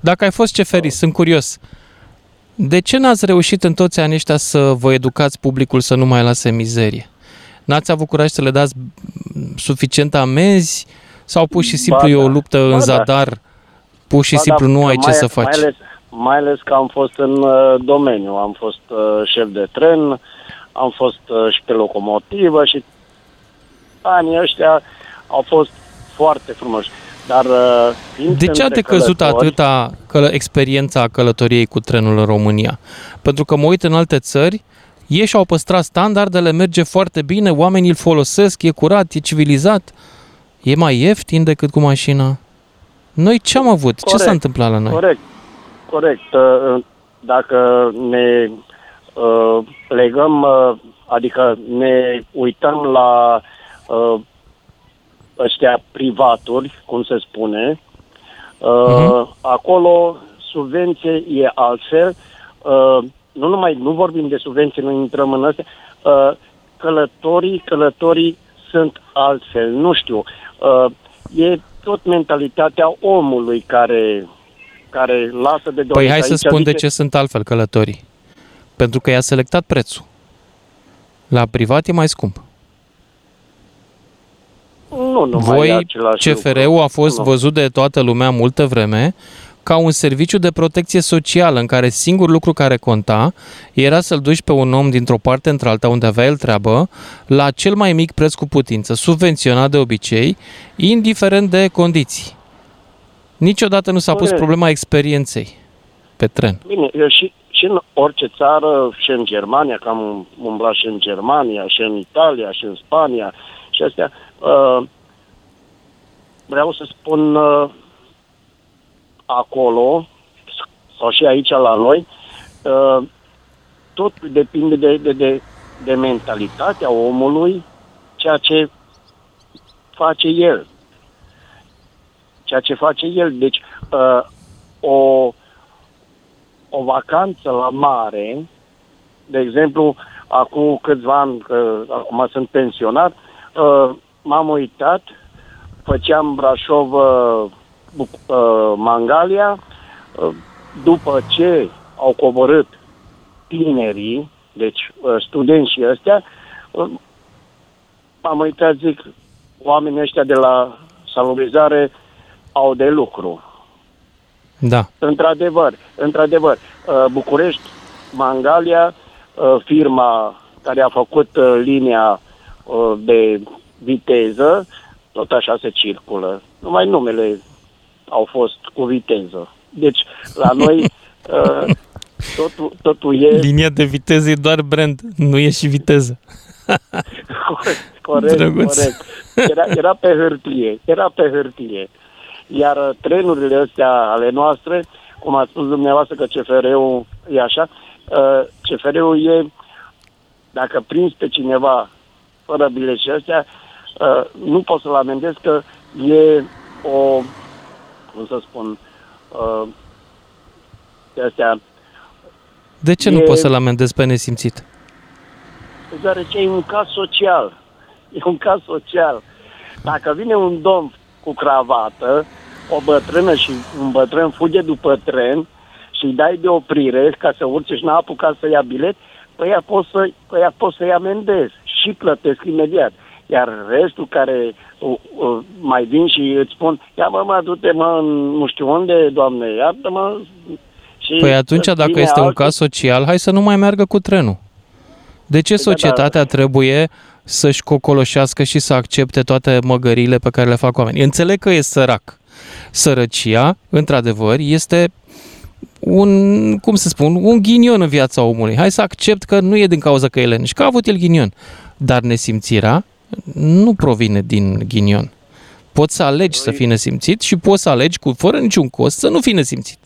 Dacă ai fost ceferist, sunt curios. De ce n-ați reușit în toți anii ăștia să vă educați publicul să nu mai lase mizerie? N-ați avut curaj să le dați mm, suficiente amenzi sau pur și simplu Ba e o da. luptă Ba în da. zadar, pur și Ba simplu da, nu că ai ce mai, să faci? Mai ales, mai ales că am fost în uh, domeniu. Am fost uh, șef de tren, am fost uh, și pe locomotivă și anii ăștia au fost foarte frumoși. Dar uh, fiind De ce a între decăzut călători, atâta călă, experiența călătoriei cu trenul în România? Pentru că mă uit în alte țări, ei și-au păstrat standardele, merge foarte bine, oamenii îl folosesc, e curat, e civilizat, e mai ieftin decât cu mașina. Noi ce am avut? Ce s-a Corect, întâmplat la noi? Corect, corect. Uh, Dacă ne uh, legăm, uh, adică ne uităm la uh, ăștia privaturi, cum se spune, uh, Mhm. acolo subvenție e altfel. Uh, nu numai, nu vorbim de subvenții, nu intrăm în astea. Uh, călătorii, călătorii sunt altfel. Nu știu. Uh, e tot mentalitatea omului care care lasă de dorit. Păi hai să Aici spun de zice- ce sunt altfel călătorii. Pentru că i-a selectat prețul. La privat e mai scump. Nu numai Voi, același CFR-ul lucru. a fost Nu. văzut de toată lumea multă vreme ca un serviciu de protecție socială în care singurul lucru care conta era să-l duci pe un om dintr-o parte într-alta unde avea el treabă la cel mai mic preț cu putință, subvenționat de obicei, indiferent de condiții. Niciodată nu s-a pus Corect. problema experienței pe tren. Bine, eu și, și în orice țară, și în Germania, că am umblat și în Germania, și în Italia, și în Spania, și astea, uh, vreau să spun uh, acolo, sau și aici la noi, uh, tot depinde de, de, de, de mentalitatea omului, ceea ce face el. Ceea ce face el. Deci, uh, o, o vacanță la mare, de exemplu, acum câțiva ani, că acum sunt pensionat, uh, m-am uitat, făceam Brașov, uh, Buc- uh, Mangalia, uh, după ce au coborât tinerii, deci uh, studenții ăstea, uh, m-am uitat, zic, oamenii ăștia de la salubrizare au de lucru. Da. Într-adevăr, într-adevăr, uh, București, Mangalia, uh, firma care a făcut uh, linia uh, de viteză, tot așa se circulă. Numai numele au fost cu viteză. Deci, la noi, uh, totul, totul e... Linia de viteză e doar brand, nu e și viteză. Corect, corect, Drăguț. corect. Era, era pe hârtie, era pe hârtie. Iar uh, trenurile astea ale noastre, cum ați spus dumneavoastră că CFR-ul e așa, uh, CFR-ul e, dacă prinzi pe cineva fără bilet și astea, uh, nu poți să-l amendezi că e o, cum să spun, uh, de astea, De ce nu E- poți să-l amendezi pe nesimțit? deoarece e un caz social. E un caz social. Dacă vine un domn cu cravată, o bătrână și un bătrân fuge după tren și îi dai de oprire ca să urce și n-a apucat să ia bilet, pe ea poți, să, pe ea poți să-i amendezi și plătesc imediat. Iar restul care uh, uh, mai vin și îți spun, ia mă, mă, du-te mă, în nu știu unde, doamne, iartă-mă. Și Păi atunci, dacă vine este un altul- caz social, hai să nu mai meargă cu trenul. De ce Păi da, societatea trebuie să-și cocoloșească și să accepte toate măgările pe care le fac oamenii? Înțeleg că e sărac. Sărăcia, într-adevăr, este un, cum să spun, un ghinion în viața omului. Hai să accept că nu e din cauza că e leneș, că a avut el ghinion. Dar nesimțirea nu provine din ghinion. Poți să alegi să fii nesimțit și poți să alegi cu fără niciun cost să nu fii nesimțit.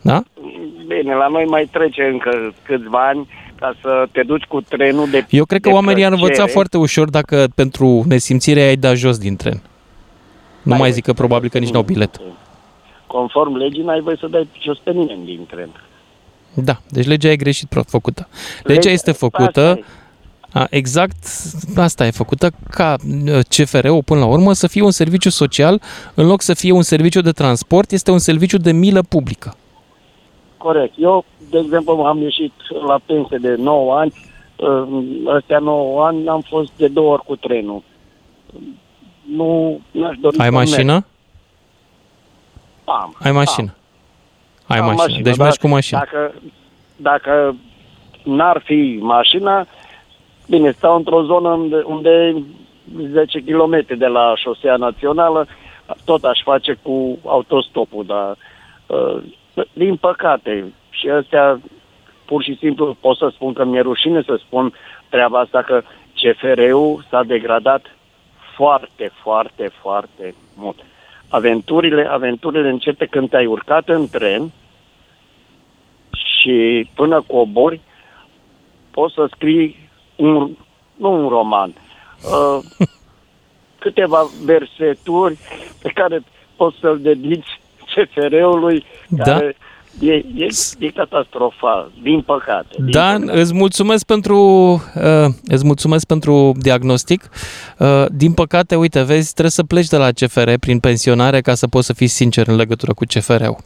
Da? Bine, la noi mai trece încă câțiva ani ca să te duci cu trenul de Eu cred că de oamenii ar învăța plăcere. foarte ușor dacă pentru nesimțire ai dat jos din tren. Nu mai zic că probabil că nici n-au bilet. Conform legii, n-ai voie să dai jos pe nimeni din tren. Da, deci legea e greșit pro- făcută. Legea Legea- este asta făcută, e. a, exact asta e făcută ca uh, CFR-ul până la urmă să fie un serviciu social în loc să fie un serviciu de transport, este un serviciu de milă publică. Corect. Eu, de exemplu, am ieșit la pensie de 9 ani. Ăstea 9 ani am fost de două ori cu trenul. Nu aș dori Ai să mașină? merg. Am. Ai mașină. Ai Am mașină. mașină, Deci dar mergi cu mașină. Dacă, dacă n-ar fi mașina, bine, stau într-o zonă unde, unde 10 km de la șosea națională, tot aș face cu autostopul, dar uh, din păcate, și astea pur și simplu pot să spun că mi-e rușine să spun treaba asta că CFR-ul s-a degradat foarte, foarte, foarte mult. Aventurile, aventurile începe când te-ai urcat în tren și până cobori poți să scrii un, nu un roman, uh, câteva verseturi pe care poți să-l dedici CFR-ului, Da. care e, e, e catastrofal, din păcate. Din Dan, îți mulțumesc pentru, uh, îți mulțumesc pentru diagnostic. Uh, din păcate, uite, vezi, trebuie să pleci de la CFR prin pensionare ca să poți să fii sincer în legătură cu CFR-ul.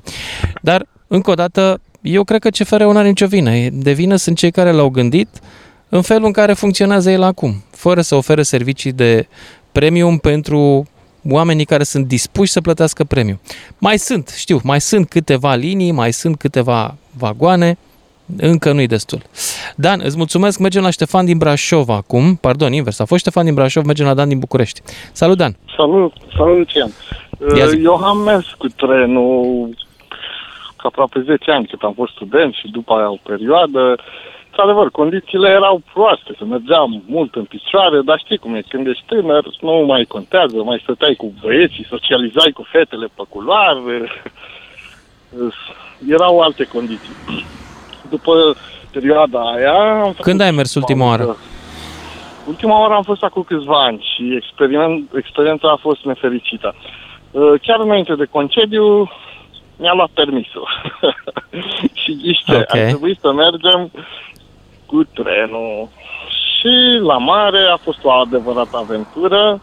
Dar, încă o dată, eu cred că CFR-ul nu are nicio vină. De vină sunt cei care l-au gândit în felul în care funcționează el acum, fără să ofere servicii de premium pentru oamenii care sunt dispuși să plătească premium. Mai sunt, știu, mai sunt câteva linii, mai sunt câteva vagoane, încă nu-i destul. Dan, îți mulțumesc, mergem la Ștefan din Brașov acum, pardon, invers, a fost Ștefan din Brașov, mergem la Dan din București. Salut, Dan! Salut, salut, Lucian. Ia zi. Eu am mers cu trenul ca aproape 10 ani cât am fost student și după aia o perioadă. Într-adevăr, condițiile erau proaste, să mergeam mult în picioare, dar știi cum e, când ești tânăr, nu mai contează, mai stăteai cu băieții, socializai cu fetele pe culoare, erau alte condiții. după perioada aia... Am făcut Când ai mers ultima oară? Ultima oară am fost acum câțiva ani și experien- experiența a fost nefericită. Uh, Chiar înainte de concediu mi-a luat permisul. și ghiște, Ok. okay. a trebuit să mergem cu trenul. Și la mare a fost o adevărată aventură.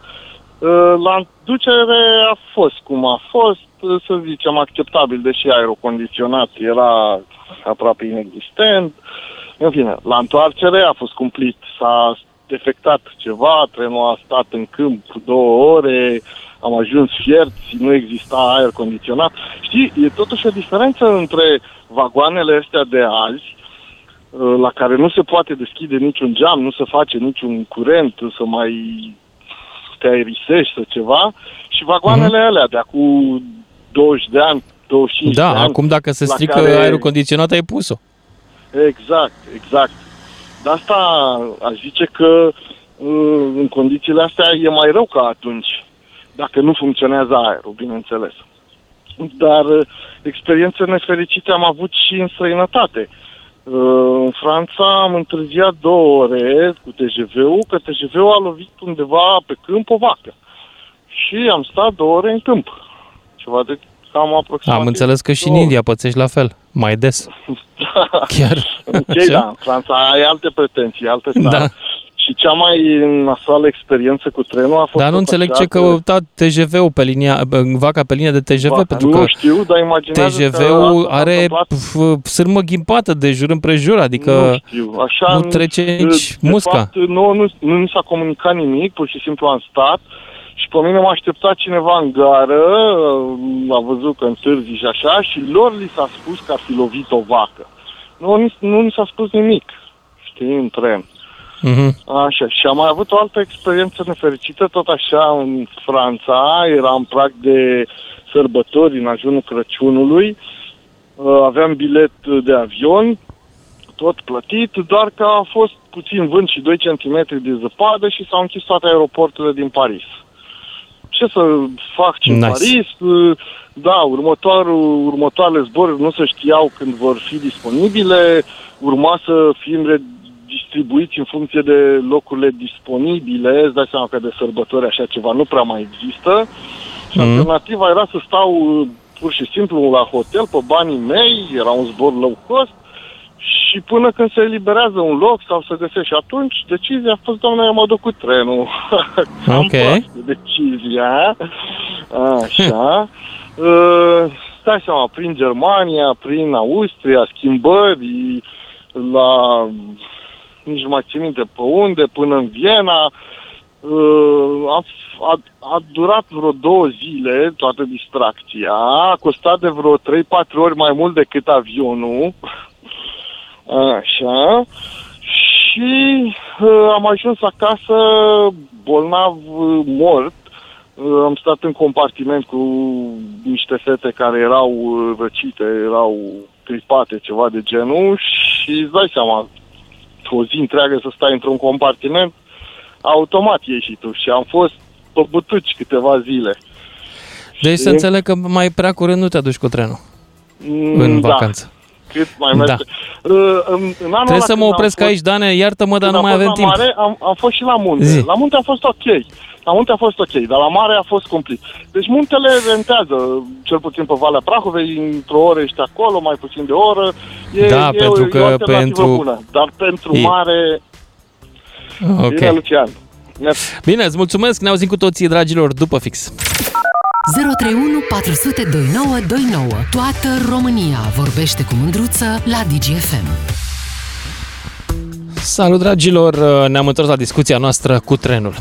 Uh, La înducere a fost cum a fost, uh, să zicem, acceptabil, deși aerul condiționat era aproape inexistent. În fine, la întoarcere a fost cumplit. S-a defectat ceva, trenul a stat în câmp două ore, am ajuns fierți, nu exista aer condiționat. Știi, e totuși o diferență între vagoanele astea de azi, uh, la care nu se poate deschide niciun geam, nu se face niciun curent, să mai te aerisești sau ceva, și vagoanele Mhm. alea de acum 20 de ani, 25 de Da, ani. acum dacă se la strică care- aerul condiționat, ai pus-o. Exact, exact. De asta aș zice că uh, în condițiile astea e mai rău ca atunci, dacă nu funcționează aerul, bineînțeles. Dar uh, experiențe nefericite am avut și în străinătate. Uh, În Franța am întârziat două ore cu TGV-ul, că TGV-ul a lovit undeva pe câmp o vacă. Și am stat două ore în câmp. Ceva de cam aproximativ Am înțeles că și în două India pățești la fel, mai des. Chiar. Ok, Așa? da, în Franța ai alte pretenții, alte țară. Da. Și cea mai nasoală experiență cu trenul a fost... Dar nu tot înțeleg așa ce că- căuta TGV-ul pe linia, vaca pe linia de TGV, Vaca, pentru nu că știu, dar imaginează că TGV-ul asta s-a are întâmplat. pf, sârmă ghimpată de jur împrejur, adică Nu știu, așa... nu trece nici de musca. Fapt, nu, nu, nu ni s-a comunicat nimic, pur și simplu am stat și pe mine m-a așteptat cineva în gară, a văzut că întârzi și așa, și lor li s-a spus că ar fi lovit o vacă. Nu, ni- nu ni s-a spus nimic, știi, în tren. Mhm. Așa, și am mai avut o altă experiență nefericită, tot așa, în Franța, era în prag de sărbători, în ajunul Crăciunului, Uh, aveam bilet de avion, tot plătit, doar că a fost puțin vânt și 2 cm de zăpadă și s-au închis toate aeroporturile din Paris. Ce să fac ce în Nice. Paris? Uh, Da, următoarul, următoarele zboruri nu se știau când vor fi disponibile, urma să fim redistribuiți în funcție de locurile disponibile, îți dai seama că de sărbători așa ceva nu prea mai există. Și Mhm. alternativa era să stau uh, pur și simplu la hotel pe banii mei, era un zbor low cost, și până când se eliberează un loc sau se găsește. Și atunci decizia a fost, doamne, eu mă duc cu trenul. Cam Ok. proastă decizia. Așa. Uh, stai seama, prin Germania, prin Austria, schimbări la nici nu mai țin minte pe unde, până în Viena. Uh, a, a, a durat vreo două zile toată distracția, a costat de vreo 3-4 ori mai mult decât avionul. Așa. Și uh, am ajuns acasă bolnav uh, mort. Uh, am stat în compartiment cu niște fete care erau uh, răcite, erau gripate, ceva de genul și îți dai seama, o zi întreagă să stai într-un compartiment, automat ieși și tu și am fost pe butuci câteva zile. Deci să Știi? înțeleg că mai prea curând nu te aduci cu trenul Mm, în da, vacanță. Cât mai Da. merge. Uh, în, în anul Trebuie ăla să mă când am opresc fost- aici, Dane, iartă-mă, dar când nu am mai fost avem la timp. Mare, am, am fost și la munte. Zi. La munte a fost ok. La munte a fost ok, dar la mare a fost cumplit. Deci muntele rentează, cel puțin pe Valea Prahovei, într-o oră ești acolo, mai puțin de o oră. E, Da, e, pentru e că o alternativă pentru- bună. Dar pentru E- mare, Ok. bine, Lucian. Mersi. Bine, îți mulțumesc, ne auzim cu toții, dragilor, după fix. 031 400 2929. Toată România vorbește cu mândruță la DGFM. Salut, dragilor! Ne-am întors la discuția noastră cu trenul.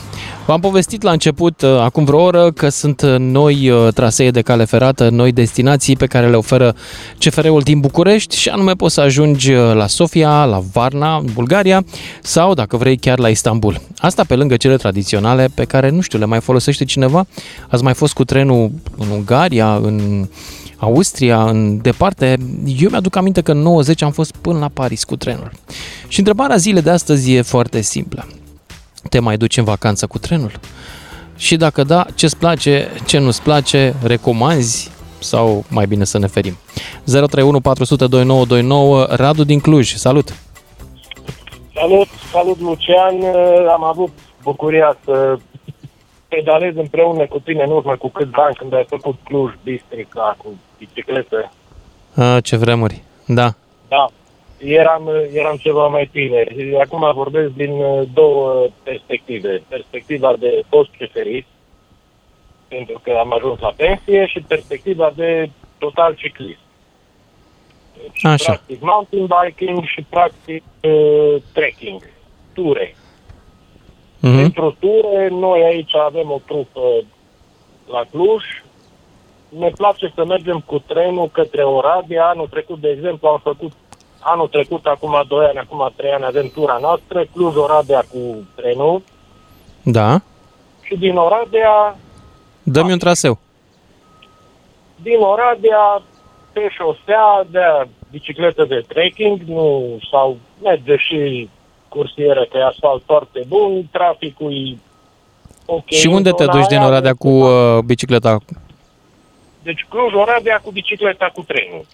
V-am povestit la început, uh, acum vreo oră, că sunt uh, noi uh, trasee de cale ferată, noi destinații pe care le oferă CFR-ul din București și anume poți să ajungi uh, la Sofia, la Varna, în Bulgaria sau, dacă vrei, chiar la Istanbul. Asta pe lângă cele tradiționale pe care, nu știu, le mai folosește cineva? Ați mai fost cu trenul în Ungaria, în Austria, în departe. Eu mi-aduc aminte că în 90 am fost până la Paris cu trenul. Și întrebarea zilei de astăzi e foarte simplă. Te mai duci în vacanță cu trenul? Și dacă da, ce-ți place, ce nu-ți place, recomanzi, sau mai bine să ne ferim. 031 400 2929, Radu din Cluj, salut! Salut, salut Lucian, am avut bucuria să pedalez împreună cu tine în urmă cu câțiva ani când ai făcut Cluj Bistrica cu bicicletă. A, ce vremuri, da. Da, eram, eram ceva mai tineri. Acum vorbesc din uh, două perspective. Perspectiva de post preferit, pentru că am ajuns la pensie, și perspectiva de total ciclist. Deci, Așa. Practic mountain biking și practic uh, trekking, ture. Mhm. Pentru ture, noi aici avem o trupă la Cluj. Ne place să mergem cu trenul către Oradea. Anul trecut, de exemplu, am făcut anul trecut, acum 2 ani, acum 3 ani, avem tura noastră, Cluj-Oradea cu trenul Da, și din Oradea, dă-mi un traseu. din Oradea pe șosea de bicicletă de trekking, nu, sau merge și cursieră, că e asfalt foarte bun, traficul e ok. și în unde te zona duci din aia. Oradea cu uh, bicicleta? Deci Cluj-Oradea cu bicicleta cu trenul.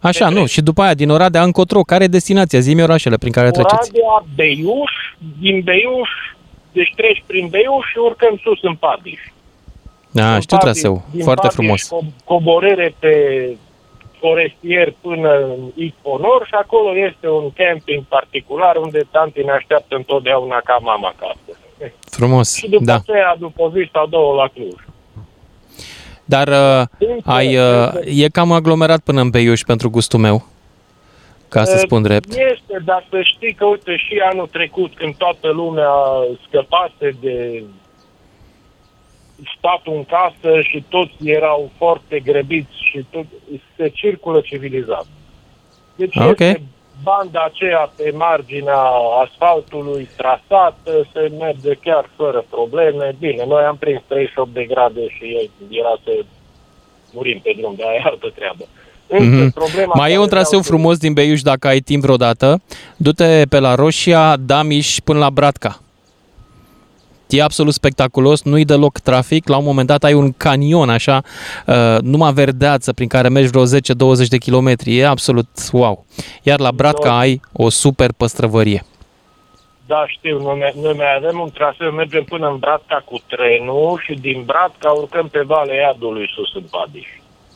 Așa, nu, și după aia din Oradea încotro, care e destinația? Zi-mi orașele prin care treceți. Oradea, Beiuș, din Beiuș, deci treci prin Beiuș și urcăm sus în Padiș. Da, În știu Padiș- traseu, din foarte Padiș, frumos. co- Coborâre pe forestier până în Iponor și acolo este un camping particular unde tanti ne așteaptă întotdeauna ca mama acasă. Frumos, Și după da. aceea, după o zi sau două la Cluj. Dar uh, ai, uh, e cam aglomerat până în Beiuș pentru gustul meu, ca să Uh, spun drept. Este, dar să știi că, uite, și anul trecut, când toată lumea scăpase de statul în casă și toți erau foarte grăbiți și tot, se circulă civilizat. Deci Ah, ok. este banda aceea pe marginea asfaltului trasată, se merge chiar fără probleme. Bine, noi am prins 38 de grade și era să murim pe drum, dar e altă treabă. Însă, Mhm. problema Mai e care un traseu vreau să- frumos din Beiuș dacă ai timp vreodată. Du-te pe la Roșia, Damiș până la Bratca. E absolut spectaculos, nu-i deloc trafic. La un moment dat ai un canion așa, uh, numai verdeață prin care mergi vreo 10-20 de kilometri. E absolut wow. Iar la Bratca ai o super păstrăvărie. Da, știu, noi, mai- noi mai avem un traseu, mergem până în Bratca cu trenul și din Bratca urcăm pe Valea Iadului sus în Padiș.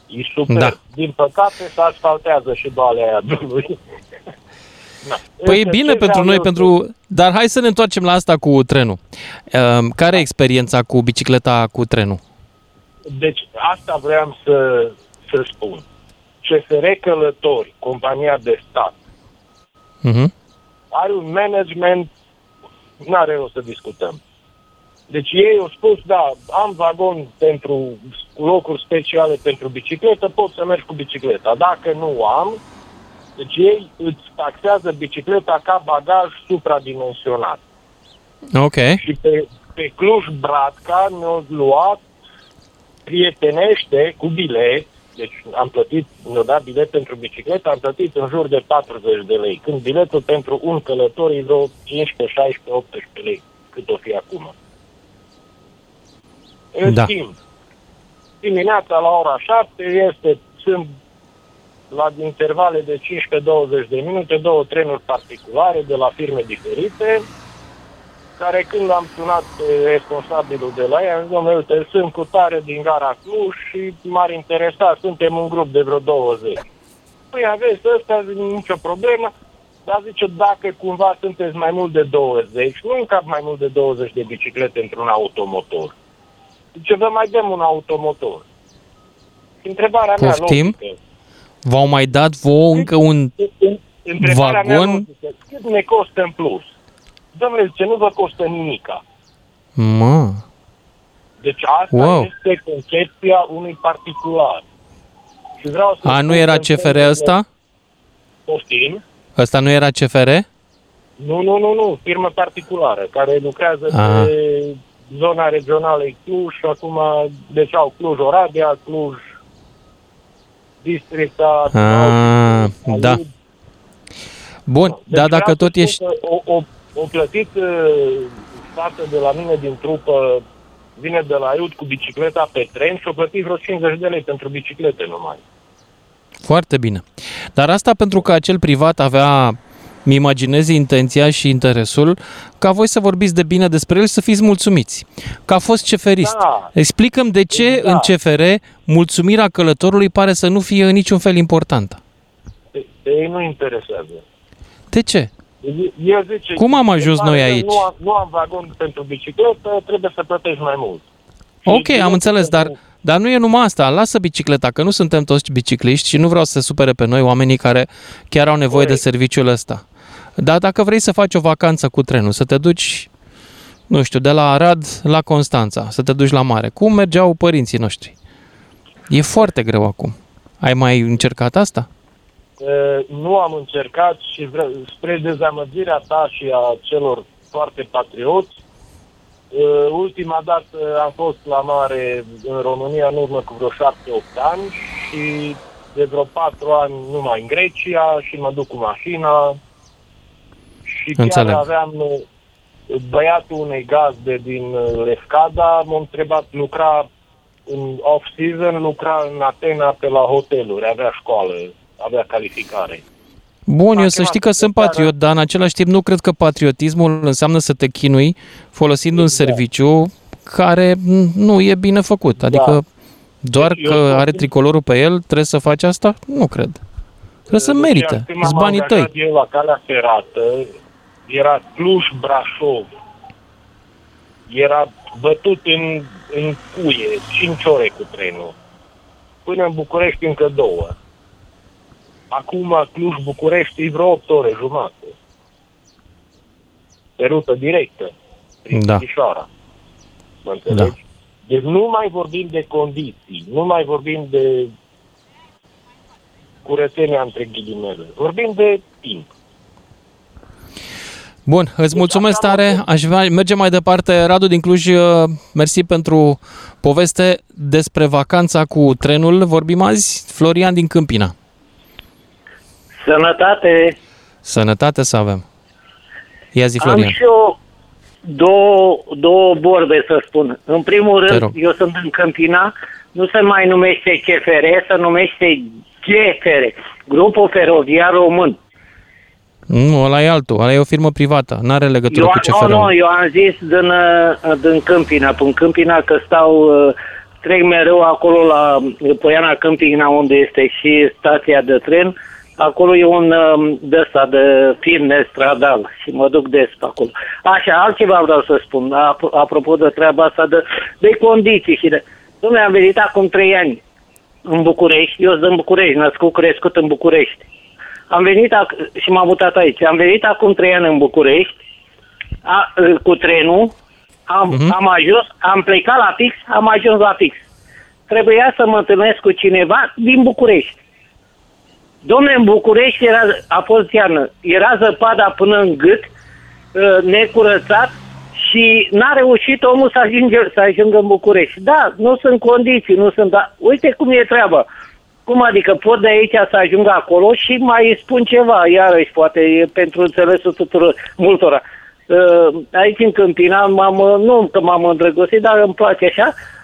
E super. Da. Din păcate se asfaltează și Valea Iadului. Da. Păi e Însă, bine ce pentru vreau noi, eu pentru... dar hai să ne întoarcem la asta cu trenul. Uh, Care e experiența cu bicicleta cu trenul? Deci asta vreau să, să spun. CFR Călători, compania de stat, Mhm. are un management, nu are rost să discutăm. Deci ei au spus, da, am vagon pentru cu locuri speciale pentru bicicletă, pot să mergi cu bicicleta. Dacă nu am, deci ei îți taxează bicicleta ca bagaj supradimensionat. Ok. Și pe, pe Cluj-Bratca ne-au luat prietenește cu bilet, deci am plătit, ne-au dat bilet pentru bicicletă, am plătit în jur de 40 de lei, când biletul pentru un călător e vreo 15, 16, 18 lei, cât o fi acum. În Da. schimb, dimineața la ora 7 este, sunt la intervale de 15-20 de minute, două trenuri particulare de la firme diferite, care când am sunat pe responsabilul de la ea, am zis, domnule, uite, sunt cu tare din gara Cluj și m-ar interesa, suntem un grup de vreo 20. Păi aveți ăsta, zic, nicio problemă, dar zice, dacă cumva sunteți mai mult de 20, nu încap mai mult de 20 de biciclete într-un automotor. Zice, vă mai dăm un automotor. Și întrebarea mea Poftim? logică, V-au mai dat vouă încă un întrebarea mea vagon? logică, cât ne costă în plus? Domnule, zice, nu vă costă nimica. Mă, Deci asta Wow. este concepția unui particular. Și vreau să a, spun nu era că în CFR sensul ăsta? de- Poftim? Ăsta nu era CFR? Nu, nu, nu, nu, firmă particulară care lucrează Ah. pe zona regională e Cluj și acum, deci au Cluj Oradea, Cluj Districta, Ah, da. Bun, Deci dar dacă vreau tot să ești... spun că O, o, o plătit uh, fată de la mine din trupă vine de la Iud cu bicicleta pe tren și o plăti vreo 50 de lei pentru biciclete numai. Foarte bine. Dar asta pentru că acel privat avea, mi imaginez intenția și interesul ca voi să vorbiți de bine despre el și să fiți mulțumiți. Că a fost ceferist. Da. Explicăm de ce Da. în CFR mulțumirea călătorului pare să nu fie în niciun fel importantă. Pe, pe ei nu interesează. De ce? El zice, Cum am ajuns "Se pare noi că aici?" Nu am, nu am vagon pentru bicicletă, trebuie să plătești mai mult. Ok, am înțeles, dar, dar nu e numai asta. Lasă bicicleta, că nu suntem toți bicicliști și nu vreau să se supere pe noi oamenii care chiar au nevoie de serviciul ăsta. Dar dacă vrei să faci o vacanță cu trenul, să te duci, nu știu, de la Arad la Constanța, să te duci la mare, cum mergeau părinții noștri? E foarte greu acum. Ai mai încercat asta? E, nu am încercat și vre- spre dezamăgirea ta și a celor foarte patrioți, e, ultima dată am fost la mare în România în urmă cu vreo 7-8 ani și de vreo 4 ani numai în Grecia și mă duc cu mașina și chiar Înțeleg. aveam e, băiatul unei gazde din e, Lefkada, m-a întrebat, lucra în off-season, lucra în Atena pe la hoteluri, avea școală, avea calificare. Bun, eu să știi că sunt patriot, dar în același timp nu cred că patriotismul înseamnă să te chinui folosind un serviciu care m, nu e bine făcut. Adică doar Deci eu că tot are timp- tricolorul pe el, trebuie să faci asta? Nu cred. Trebuie să După merite. aceea, când Sunt m-am banii angajat tăi. Eu la calea ferată, era Cluj-Brașov. Era bătut în, în cuie, 5 ore cu trenul. Până în București încă două. Acum Cluj-București e vreo 8 ore jumate. Pe rută directă, prin Da. Timișoara. Mă înțelegi? Deci nu mai vorbim de condiții, nu mai vorbim de curățenia între ghilimele. Vorbim de timp. Bun, îți mulțumesc tare. Aș vrea, merge mai departe. Radu din Cluj, uh, mersi pentru poveste despre vacanța cu trenul. Vorbim azi. Florian din Câmpina. Sănătate! Sănătate să avem. Ia zi, Am Florian. și eu două, două vorbe să spun. În primul Te rând, rog. eu sunt în Câmpina, nu se mai numește CFR, se numește GFR, Grupul Feroviar Român. Nu, ăla e altul. Ăla e o firmă privată. N-are legătură Eu, cu nu, CFR. nu, eu am zis din, uh, din Câmpina, până Câmpina că stau, uh, trec mereu acolo la Poiana Câmpina unde este și stația de tren. Acolo e un um, de ăsta de firme stradal și mă duc des pe acolo. Așa, altceva vreau să spun, ap- apropo de treaba asta de, de condiții și de... Dom'le, am venit acum trei ani în București, eu sunt în București, născut, crescut în București. Am venit ac- și m-am mutat aici. Am venit acum trei ani în București a, cu trenul, am, uh-huh. am ajuns, am plecat la fix, am ajuns la fix. Trebuia să mă întâlnesc cu cineva din București. Domne, în București era, a fost iarnă, era zăpada până în gât, uh, necurățat și n-a reușit omul să ajungă, să ajungă în București. Da, nu sunt condiții, nu sunt, dar uite cum e treaba. Cum adică pot de aici să ajung acolo și mai spun ceva, iarăși, poate e pentru înțelesul tuturor, multora. Uh, aici în Câmpina, m-am, uh, nu că m-am îndrăgostit, dar îmi place așa, uh,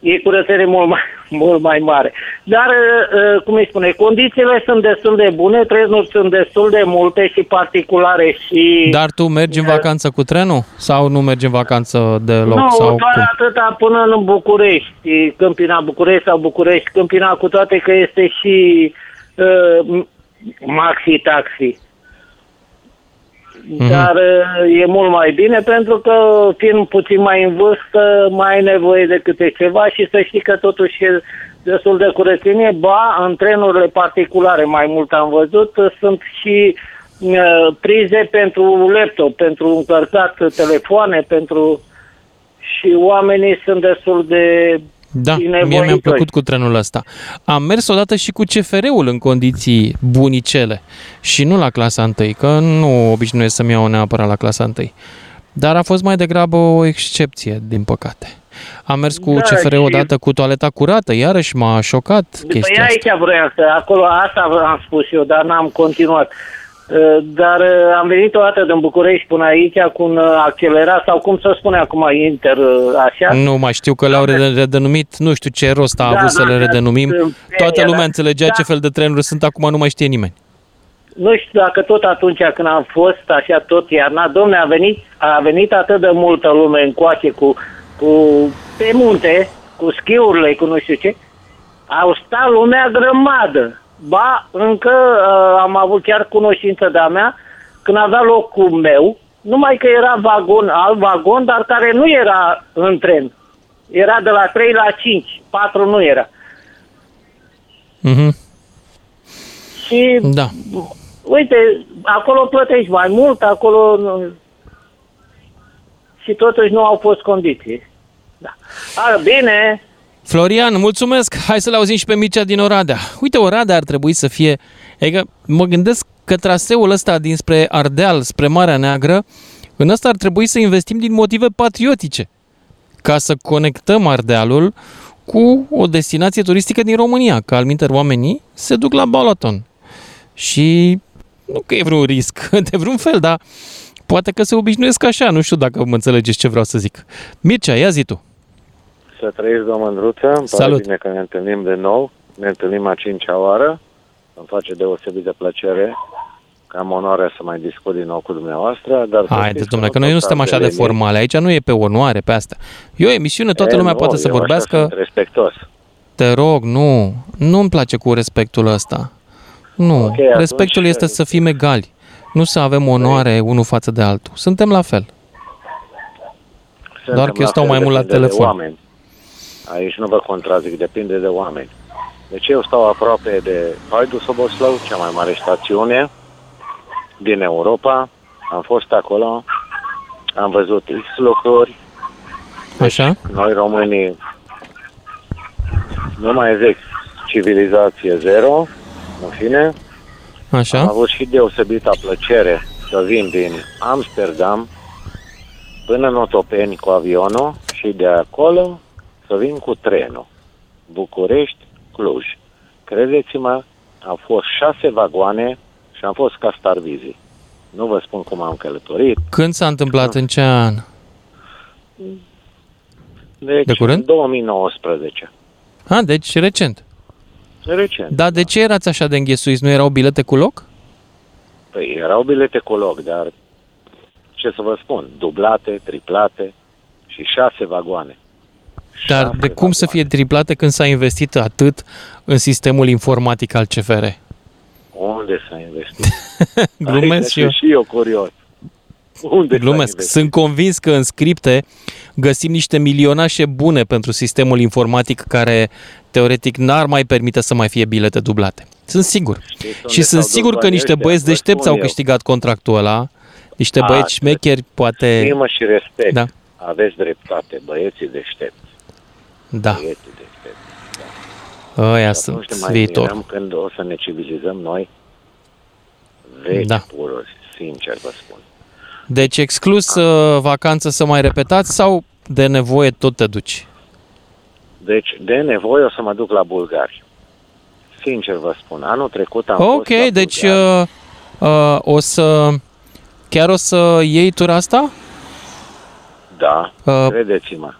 e curățenie mult mai, mult mai mare. Dar, uh, uh, cum îi spune, condițiile sunt destul de bune, trenuri sunt destul de multe și particulare și... Dar tu mergi în vacanță cu trenul? Sau nu mergi în vacanță deloc? nu, sau doar cum? atâta până în București, Câmpina București sau București Câmpina, cu toate că este și uh, maxi-taxi. Mhm. Dar uh, e mult mai bine pentru că fiind puțin mai în vârstă, mai ai nevoie de câte ceva și să știi că totuși e destul de curățenie. Ba, în trenurile particulare, mai mult am văzut, uh, sunt și uh, prize pentru laptop, pentru încărcat telefoane, pentru... și oamenii sunt destul de Da, mie binevoitori. mi-a plăcut cu trenul ăsta. Am mers odată și cu CFR-ul în condiții bunicele și nu la clasa 1, că nu obișnuiesc să-mi iau neapărat la clasa 1. Dar a fost mai degrabă o excepție, din păcate. Am mers cu Da, CFR și- odată cu toaleta curată, iarăși m-a șocat Păi chestia asta. aici vreau să, acolo asta am spus eu, dar n-am continuat. Uh, Dar uh, am venit o dată din București până aici cu un uh, accelerat sau cum să spune acum Inter uh, așa. Nu mai știu că le-au rede- redenumit, nu știu ce rost a Da, avut să da, le da, redenumim. sunt Toată feria, lumea da. înțelegea Da. ce fel de trenuri sunt, acum nu mai știe nimeni. Nu știu dacă tot atunci când am fost așa tot iarna, domne, a venit, a venit atât de multă lume încoace cu, cu pe munte, cu schiurile, cu nu știu ce, au stat lumea grămadă. Ba, încă uh, am avut chiar cunoștință de-a mea, când avea locul meu, numai că era vagon, alt vagon, dar care nu era în tren. Era de la 3 la 5, 4 nu era. Mhm. Și Da. uite, acolo plătești mai mult, acolo nu... și totuși nu au fost condiții. Da. A, bine, Florian, mulțumesc! Hai să le auzim și pe Mircea din Oradea. Uite, Oradea ar trebui să fie... Adică mă gândesc că traseul ăsta dinspre Ardeal, spre Marea Neagră, în ăsta ar trebui să investim din motive patriotice, ca să conectăm Ardealul cu o destinație turistică din România, că alminter oamenii se duc la Balaton. Și nu că e vreun risc, de vreun fel, dar poate că se obișnuiesc așa, nu știu dacă mă înțelegeți ce vreau să zic. Mircea, ia zi tu. Să trăiți, doamnă Mândruță. Îmi pare Salut. bine că ne întâlnim de nou. Ne întâlnim a cincea oară. Îmi face deosebit de plăcere că am onoarea să mai discut din nou cu dumneavoastră. Dar să Haideți, știți domnule, că noi nu tot suntem așa de ambele formale. Aici nu e pe onoare, pe asta. E o emisiune, toată E, lumea nu, poate să eu așa vorbească. sunt respectos. Te rog, nu. Nu-mi place cu respectul ăsta. Nu. Ok, atunci- respectul este să fim egali. Nu să avem onoare unul față de altul. Suntem la fel. Suntem Doar că eu la stau fel, mai mult la depinde de telefon. oameni. Aici nu vă contrazic, depinde de oameni. Deci eu stau aproape de Haidu Soboslău, cea mai mare stațiune din Europa. Am fost acolo, am văzut X lucruri. Așa? Noi românii nu mai zic civilizație zero, în fine. Așa? Am avut și deosebită plăcere să vin din Amsterdam până în Otopeni cu avionul și de acolo să vin cu trenul. București, Cluj. Credeți-mă, au fost șase vagoane și am fost ca Starvizi. Nu vă spun cum am călătorit. Când s-a întâmplat? În ce an? Deci, De curând? în 2019. A, deci recent. Recent. Dar de ce erați așa de înghesuiți? Nu erau bilete cu loc? Păi erau bilete cu loc, dar ce să vă spun, dublate, triplate și șase vagoane. Dar de cum să fie triplate când s-a investit atât în sistemul informatic al CFR? Unde s-a investit? Glumesc Aici și eu. sunt și eu curios. Unde s-a Glumesc. investit? Sunt convins că în scripte găsim niște milionașe bune pentru sistemul informatic care teoretic n-ar mai permite să mai fie bilete dublate. Sunt sigur. unde Și sunt s-au sigur dus că banii niște ăștia? băieți Vă deștepți spun au eu. câștigat contractul ăla. Niște A, băieți șmecheri, poate... Stimă și respect. Da. Aveți dreptate, băieții deștepți. Da, Băieții deștepți. ăia Și atunci sunt ne mai viitor. mirăm când o să ne civilizăm noi. Veci Da. pururi, sincer vă spun. Deci exclus uh, vacanță să mai repetați sau de nevoie tot te duci? Deci, de nevoie o să mă duc la bulgari. Sincer vă spun, anul trecut am Ok, fost la deci bulgari. uh, uh, o să... Chiar o să iei tura asta? Da, uh, credeți-mă.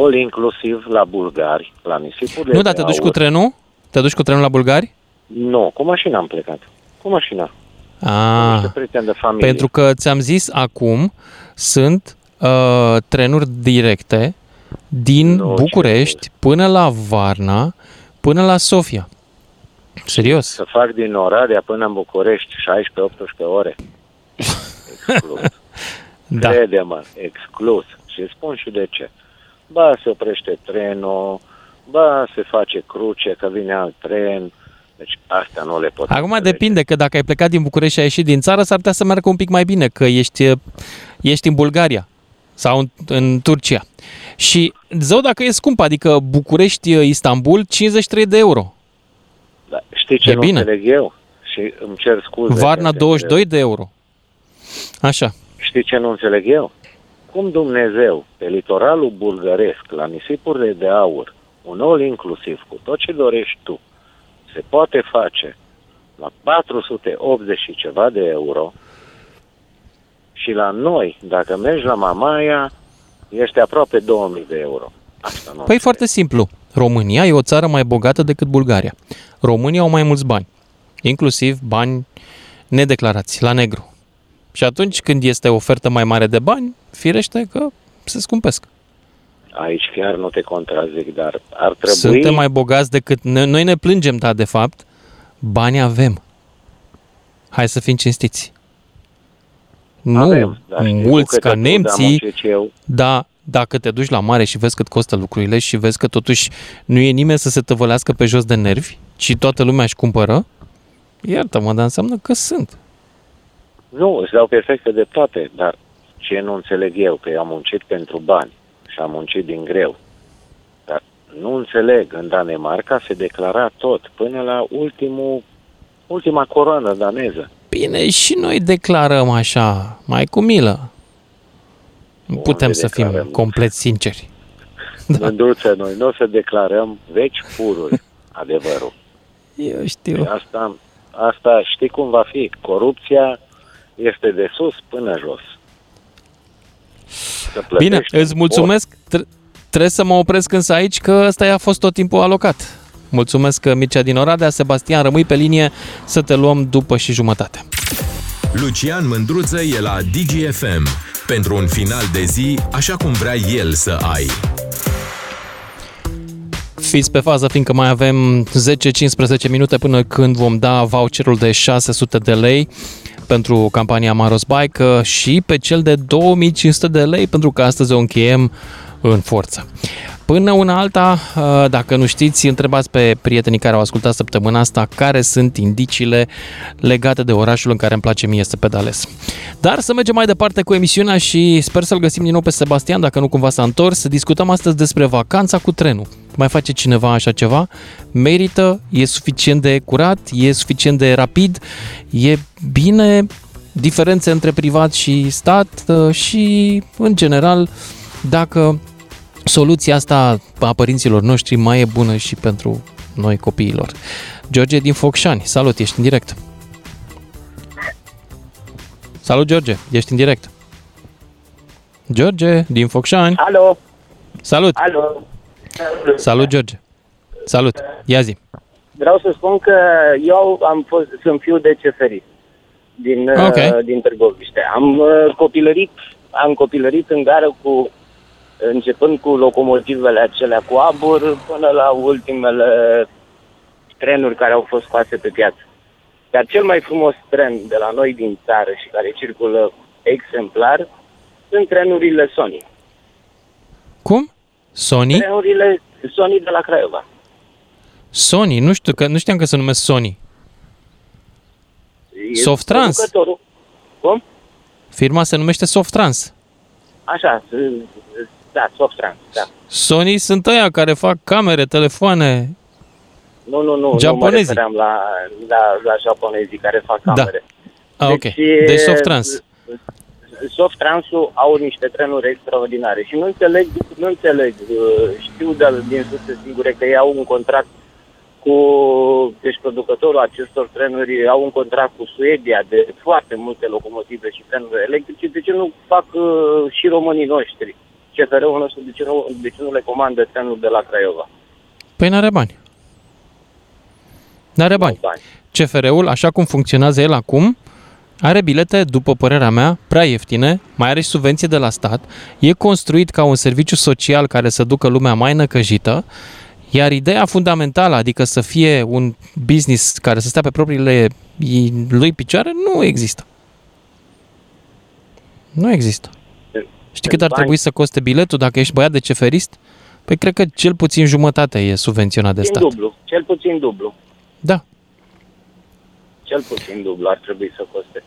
All inclusiv la bulgari, la nisipurile Nu, dar de te duci cu aur. trenul? Te duci cu trenul la bulgari? Nu, cu mașina am plecat. Cu mașina. Ah, Niște prieteni de familie. pentru că ți-am zis acum, sunt uh, trenuri directe din București până la Varna, până la Sofia. Serios? Să fac din Oradea până în București 16-18 ore. Exclus. Da. Crede-mă, exclus. Și spun și de ce. Ba, se oprește trenul, ba, se face cruce, că vine alt tren. Deci astea nu le pot Acum depinde că dacă ai plecat din București și ai ieșit din țară, s-ar putea să meargă un pic mai bine, că ești, ești în Bulgaria sau în, în Turcia. Și zău dacă e scump, adică București-Istanbul, 53 de euro. Da, știi ce E nu bine. înțeleg eu? Și îmi cer scuze. Varna pentru 22 de euro. Așa. Știi ce nu înțeleg eu? Cum Dumnezeu, pe litoralul bulgăresc, la nisipurile de aur, un all inclusiv cu tot ce dorești tu, se poate face la 480 și ceva de euro și la noi, dacă mergi la Mamaia, ești aproape 2000 de euro. Asta nu Păi foarte simplu. România e o țară mai bogată decât Bulgaria. Românii au mai mulți bani, inclusiv bani nedeclarați, la negru. Și atunci când este o ofertă mai mare de bani, firește că se scumpesc. Aici chiar nu te contrazic, dar ar trebui... Suntem mai bogați decât... Noi, noi ne plângem, da, de fapt, bani avem. Hai să fim cinstiți. Nu Avem, dar știi mulți cu ca câte tu, nemții, dar muncit eu. da, dacă te duci la mare și vezi cât costă lucrurile și vezi că totuși nu e nimeni să se tăvălească pe jos de nervi, ci toată lumea își cumpără, iartă-mă, dar înseamnă că sunt. Nu, îți dau perfectă dreptate, dar ce nu înțeleg eu, că eu am muncit pentru bani și am muncit din greu. Dar nu înțeleg, în Danemarca se declara tot, până la ultimul, ultima coroană daneză. Bine, și noi declarăm așa, mai cu milă. Nu putem să fim declarăm. complet sinceri. Da. Mândruță, noi nu o să declarăm veci pururi adevărul. Eu știu. Asta, asta știi cum va fi? Corupția este de sus până jos. Să Bine, plătești îți un mulțumesc. Tre- trebuie să mă opresc însă aici, că ăsta a fost tot timpul alocat. Mulțumesc, Mircea din Oradea. Sebastian, rămâi pe linie să te luăm după și jumătate. Lucian Mândruță e la DGFM pentru un final de zi așa cum vrea el să ai. Fiți pe fază, fiindcă mai avem 10-15 minute până când vom da voucherul de 600 de lei pentru campania Maros Bike uh, și pe cel de 2500 de lei pentru că astăzi o încheiem în forță. Până una alta, uh, dacă nu știți, întrebați pe prietenii care au ascultat săptămâna asta care sunt indiciile legate de orașul în care îmi place mie să pedalez. Dar să mergem mai departe cu emisiunea și sper să-l găsim din nou pe Sebastian, dacă nu cumva s-a întors, să discutăm astăzi despre vacanța cu trenul. Mai face cineva așa ceva? Merită? E suficient de curat? E suficient de rapid? E bine? Diferențe între privat și stat uh, și, în general, dacă soluția asta a părinților noștri mai e bună și pentru noi copiilor. George din Focșani, salut, ești în direct. Salut, George, ești în direct. George din Focșani. Alo, Salut. alo. Salut, George. Salut. Ia zi. Vreau să spun că eu am fost, sunt fiu de ceferist din, Ok. uh, din Târgoviște. Am uh, copilărit, am copilărit în gară cu începând cu locomotivele acelea cu abur până la ultimele trenuri care au fost scoase pe piață. Dar cel mai frumos tren de la noi din țară și care circulă exemplar sunt trenurile Sony. Cum? Sony? Trenurile Sony de la Craiova. Sony, nu știu, că nu știam că se numesc Sony. E Softrans. producătorul. Cum? Firma se numește Softrans. Așa, s- da, Softrans, da. Sony sunt ăia care fac camere, telefoane. Nu, nu, nu, nu mă Japonezii. refeream la, la, la japonezii care fac Da. camere. Ah, ok. e- Deci Softrans. Softrans-ul au niște trenuri extraordinare și nu înțeleg, nu înțeleg, uh, știu de, din surse sigure că ei au un contract cu, deci producătorul acestor trenuri au un contract cu Suedia de foarte multe locomotive și trenuri electrice, de ce nu fac uh, și românii noștri? CFR-ul nostru, de ce nu, de ce nu le comandă trenuri de la Craiova? Păi n-are bani. N-are bani. CFR-ul, așa cum funcționează el acum, are bilete, după părerea mea, prea ieftine, mai are și subvenție de la stat, e construit ca un serviciu social care să ducă lumea mai năcăjită, iar ideea fundamentală, adică să fie un business care să stea pe propriile i- lui picioare, nu există. Nu există. Știi cât ar bani. trebui să coste biletul dacă ești băiat de ceferist? Păi cred că cel puțin jumătate e subvenționat de Puțin stat. dublu, cel puțin dublu. Da. Cel puțin dublu ar trebui să coste.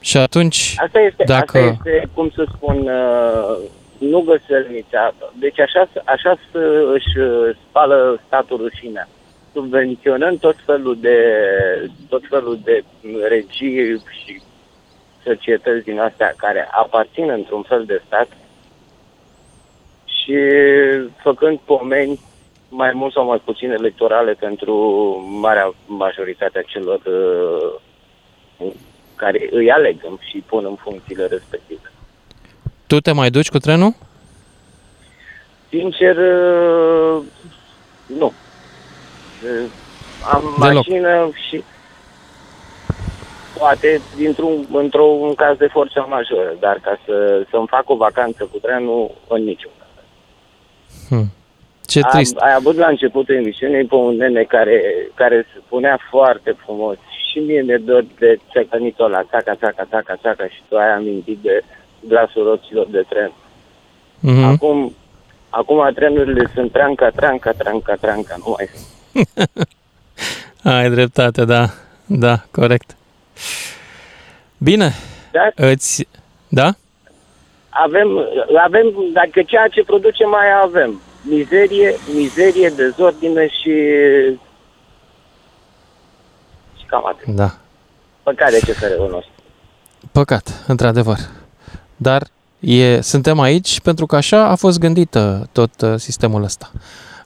Și atunci, Asta este, dacă... asta este cum să spun, uh, nu găselnița. Deci așa, așa să își uh, spală statul rușinea, subvenționând tot felul de, tot felul de regii și societăți din astea care aparțin într-un fel de stat și făcând pomeni mai mult sau mai puțin electorale pentru marea majoritate a celor uh, care îi aleg și pun în funcțiile respective. Tu te mai duci cu trenul? Sincer, uh, nu. Uh, Am Deloc. mașină și poate dintr-un într-un caz de forță majoră, dar ca să, să-mi fac o vacanță cu trenul, în niciun caz. Hmm. Ce Am, trist. ai avut la începutul emisiunii pe un nene care, care spunea foarte frumos și mie mi-e dor de țăcănitul ăla, țaca, țaca, țaca, țaca și tu ai amintit de glasul roților de tren. Mhm. Acum, acum trenurile sunt tranca, tranca, tranca, tranca, nu mai sunt. Ai dreptate, da. Da, corect. Bine. Da? Îți... Da? Avem, avem, dacă ceea ce producem mai avem, mizerie, mizerie, dezordine și și cam atât. Da. Păcate CFR-ul nostru. Păcat, într-adevăr. Dar e, suntem aici pentru că așa a fost gândită tot uh, sistemul ăsta.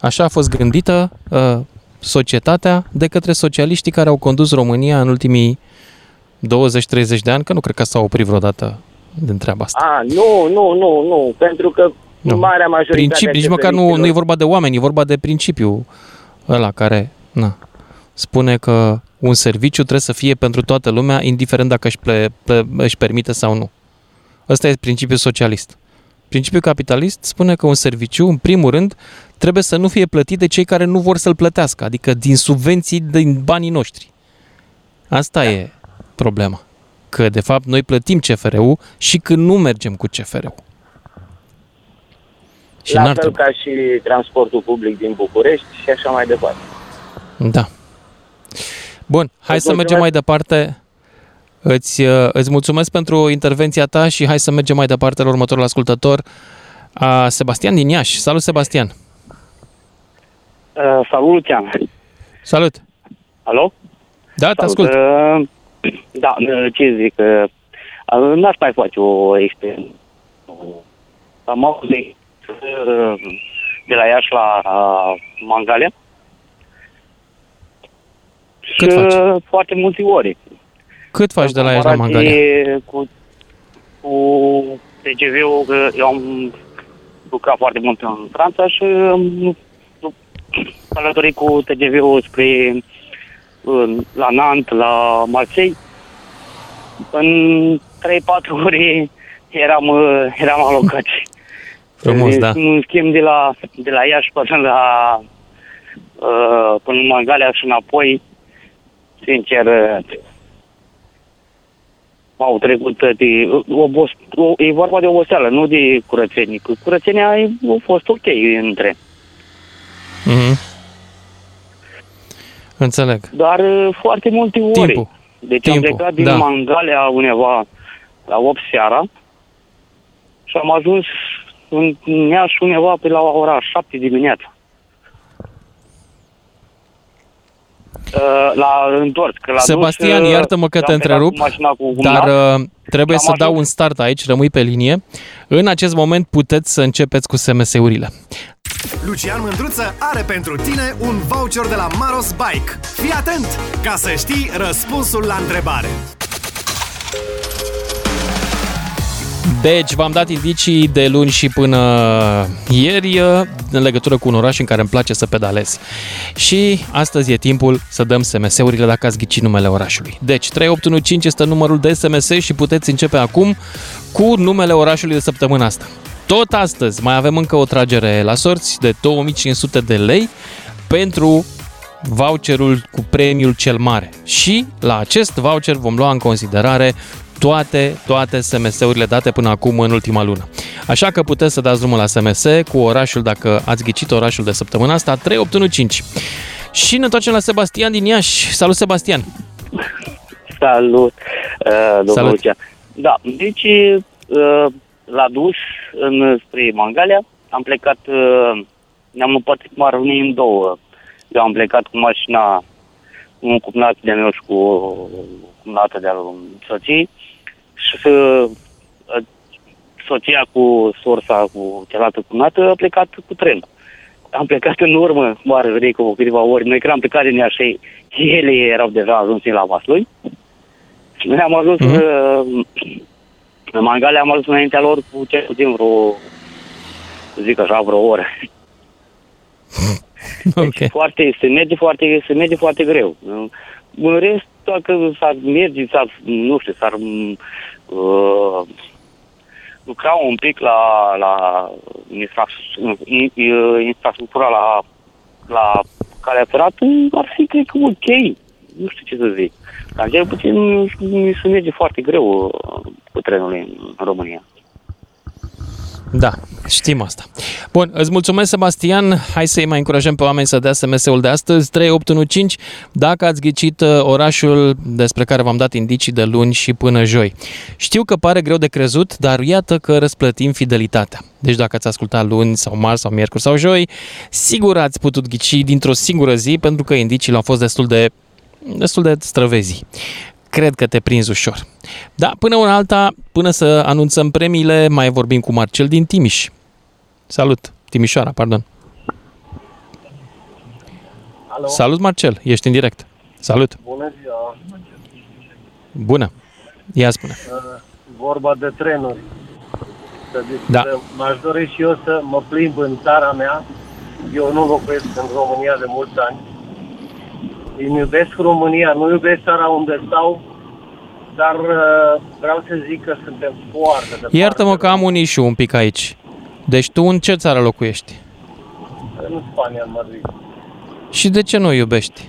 Așa a fost gândită uh, societatea de către socialiștii care au condus România în ultimii 20-30 de ani, că nu cred că s-au oprit vreodată din treaba asta. A, nu, nu, nu, nu, pentru că Nu. marea majoritate Principiu, nici a măcar nu, CFR-istilor- nu e vorba de oameni, e vorba de principiu ăla care na, spune că un serviciu trebuie să fie pentru toată lumea, indiferent dacă își, ple, ple, își permite sau nu. Ăsta e principiul socialist. Principiul capitalist spune că un serviciu, în primul rând, trebuie să nu fie plătit de cei care nu vor să-l plătească, adică din subvenții din banii noștri. Asta e problema. Că, de fapt, noi plătim CFR-ul și când nu mergem cu CFR-ul. Și La n-ar fel ca și transportul public din București și așa mai departe. Da. Bun, hai Îți să mergem mulțumesc. mai departe. Îți, uh, îți mulțumesc pentru intervenția ta și hai să mergem mai departe la următorul ascultător, a Sebastian din Iași. Salut, Sebastian! Uh, salut, Lucian. Salut! Alo? Da, te Salut. ascult. Uh, da, uh, ce zic, uh, uh, n-aș mai face o experiență. Am auzit uh, de la Iași la uh, Mangalia. Cât și, faci? uh, Foarte multe ori. Cât faci de la Iași la comparație Mangalia? Cu, cu TGV-ul, că eu am lucrat foarte mult în Franța și am călătorit cu TGV-ul spre în- la Nantes, la Marseille. În 3-4 ore eram, uh, eram alocați. Frumos, da. În schimb de la, de la Iași până la uh, până în Mangalia și înapoi, sincer, uh, m-au trecut de obos, o, e vorba de oboseală, nu de curățenie. Cu Curățenia a fost ok între. Mhm. Înțeleg. Dar uh, foarte multe ori. Timpul. Deci am Timpul, plecat din da. Mangalia undeva la 8 seara și am ajuns în Iași undeva pe la ora 7 dimineața. Uh, la întors, că la Sebastian, dus, uh, iartă-mă că te am plecat întrerup, cu mașina cu dar cumnat uh, trebuie și să am dau ajuns- un start aici, rămâi pe linie. În acest moment puteți să începeți cu SMS-urile. Lucian Mândruță are pentru tine un voucher de la Maros Bike. Fii atent ca să știi răspunsul la întrebare. Deci, v-am dat indicii de luni și până ieri uh, în legătură cu un oraș în care îmi place să pedalez. Și astăzi e timpul să dăm SMS-urile dacă ați ghicit numele orașului. Deci, 3815 este numărul de SMS și puteți începe acum cu numele orașului de săptămâna asta. Tot astăzi mai avem încă o tragere la sorți de 2500 de lei pentru voucherul cu premiul cel mare. Și la acest voucher vom lua în considerare toate, toate SMS-urile date până acum în ultima lună. Așa că puteți să dați drumul la SMS cu orașul dacă ați ghicit orașul de săptămâna asta 3815. Și ne întoarcem la Sebastian din Iași. Salut, Sebastian! Salut, uh, domnul Salut. Lucian. Da, deci uh, la dus în, spre Mangalia, am plecat, uh, ne-am împărțit Marunii în două. Eu am plecat cu mașina, un cumnat de meu și cu o cumnată de-al soției și uh, soția cu sorsa, cu cealaltă cumnată, a plecat cu trenul. am plecat în urmă, mare vedei cu câteva ori. Noi când am plecat din Iași, ele erau deja ajuns la Vaslui. Noi am ajuns, mm-hmm. în Mangale am ajuns înaintea lor cu cel puțin vreo, să zic așa, vreo oră. Ok. Foarte, se merge foarte, se merge foarte greu. În rest, dacă s-ar merge, s-ar, nu știu, s-ar uh, lucra un pic la, la infra- in- in- infrastructura, la, la calea ferată, ar fi, cred că, ok. Nu știu ce să zic. Dar, cel puțin, mi se merge foarte greu uh, cu trenul în România. Da, știm asta. Bun, îți mulțumesc, Sebastian. Hai să-i mai încurajăm pe oameni să dea SMS-ul de astăzi, 3815, dacă ați ghicit uh, orașul despre care v-am dat indicii de luni și până joi. Știu că pare greu de crezut, dar iată că răsplătim fidelitatea. Deci dacă ați ascultat luni sau marți sau miercuri sau joi, sigur ați putut ghici dintr-o singură zi, pentru că indiciile au fost destul de destul de străvezi. Cred că te prinzi ușor. Da, până una alta, până să anunțăm premiile, mai vorbim cu Marcel din Timiș. Salut! Timișoara, pardon. Alo? Salut, Marcel, ești în direct. Salut! Bună ziua! Bună! Ia spune. Uh, Vorba de trenuri. Să Da. discutăm. M-aș dori și eu să mă plimb în țara mea. Eu nu locuiesc în România de mulți ani. Îmi iubesc România, nu iubesc țara unde stau, dar uh, vreau să zic că suntem foarte departe. Iartă-mă că am un issue un pic aici. Deci tu în ce țară locuiești? În Spania, în Madrid. Și de ce nu o iubești?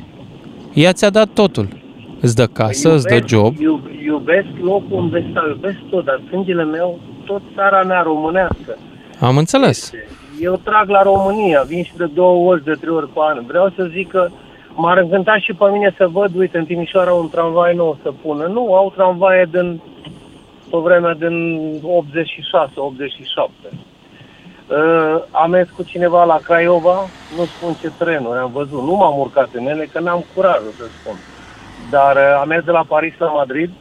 Ea ți-a dat totul. Îți dă casă, îți dă job. Iub, iubesc locul unde stau, iubesc tot, dar sângele meu, tot țara mea românească. Am înțeles. Eu trag la România, vin și de două ori, de trei ori pe an. Vreau să zic că m-ar încânta și pe mine să văd, uite, în Timișoara un tramvai nou să pună. Nu, au tramvaie din, pe vremea din 86, 87. Uh, am mers cu cineva la Craiova, nu spun ce trenuri am văzut. Nu m-am urcat în ele, că n-am curajul să spun. Dar uh, am mers de la Paris la Madrid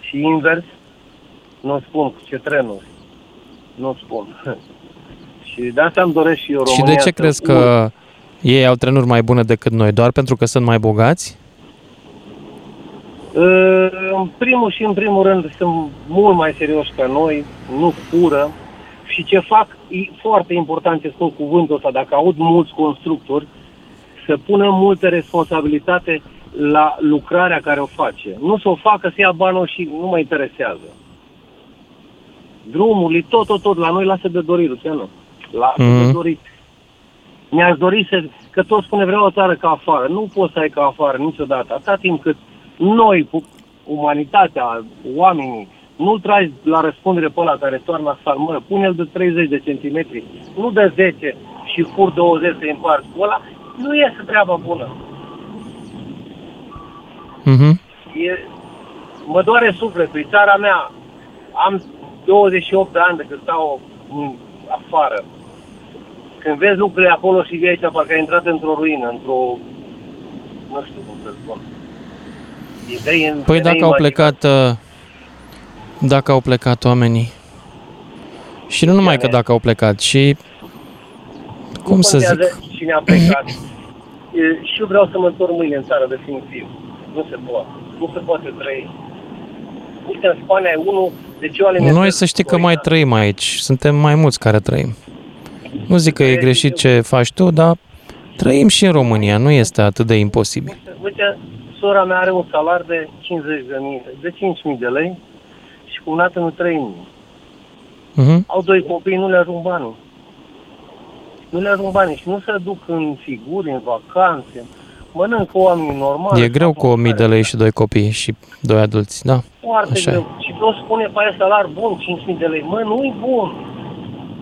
și invers, nu spun cu ce trenuri. Nu spun. și de asta îmi doresc și eu Și România de ce să crezi urc. că ei au trenuri mai bune decât noi? Doar pentru că sunt mai bogați? Uh, În primul și în primul rând sunt mult mai serioși ca noi, nu fură și ce fac, e foarte important ce spun cuvântul ăsta, dacă aud mulți constructori, să pună multă responsabilitate la lucrarea care o face. Nu să o facă, să ia banul și nu mă interesează. Drumul, tot, tot, tot, la noi lasă de dorit, Luciano. Lasă de Mhm. dorit. Mi-aș dori să, că tot spune vreau o țară ca afară. Nu poți să ai ca afară niciodată. Atâta timp cât noi, cu umanitatea, oamenii, nu tragi la răspundere pe ăla care toarnă asfalt, mă, pune-l de 30 de centimetri, nu de 10 și fur 20 să-i împarți cu ăla, nu iese treaba bună. Mhm. E, mă doare sufletul, e țara mea. Am 28 de ani de când stau în, afară. Când vezi lucrurile acolo și vii aici, parcă ai intrat într-o ruină, într-o... Nu știu cum să spun. Idei în Păi dacă au plecat, uh, dacă au plecat oamenii. Și nu numai că dacă au plecat, și cum să zic, contează cine a plecat. E, și eu vreau să mă întorc mâine în țară, definitiv. Nu se poate. Nu se poate trăi. Uite, în Spania e unul, deci eu alimentez noi să știi că mai trăim aici, suntem mai mulți care trăim. Nu zic că e greșit ce faci tu, dar trăim și în România, nu este atât de imposibil. Uite, sora mea are un salar de 50 de mii, de 5.000 de lei și cu un nu 3.000. Mhm. Au doi copii, nu le ajung banii. Nu le ajung banii și nu se duc în figuri, în vacanțe. Mănâncă oamenii normali. E greu cu 1000 de lei și doi copii și doi adulți, da. Foarte Așa e. greu. Și toți spune pe aia salar bun, 5.000 de lei. Mă, nu-i bun.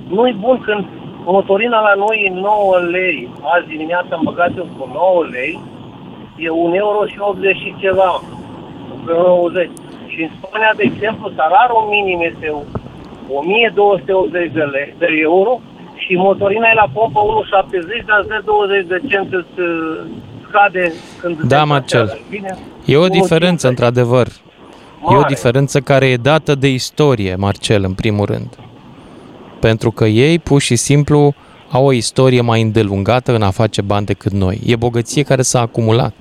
Nu-i bun când motorina la noi e 9 lei. Azi dimineața am băgat eu cu 9 lei. E 1 euro și 80 și ceva. 90. Și în Spania, de exemplu, salariul minim este 1280 de lei, de euro și motorina e la pompă 1,70, dar îți dă 20 de cenți îți uh, scade când Da, te Marcel. pasează. Bine? E o Nu diferență, într-adevăr. E o Mare. diferență care e dată de istorie, Marcel, în primul rând. Pentru că ei, pur și simplu, au o istorie mai îndelungată în a face bani decât noi. E bogăție care s-a acumulat.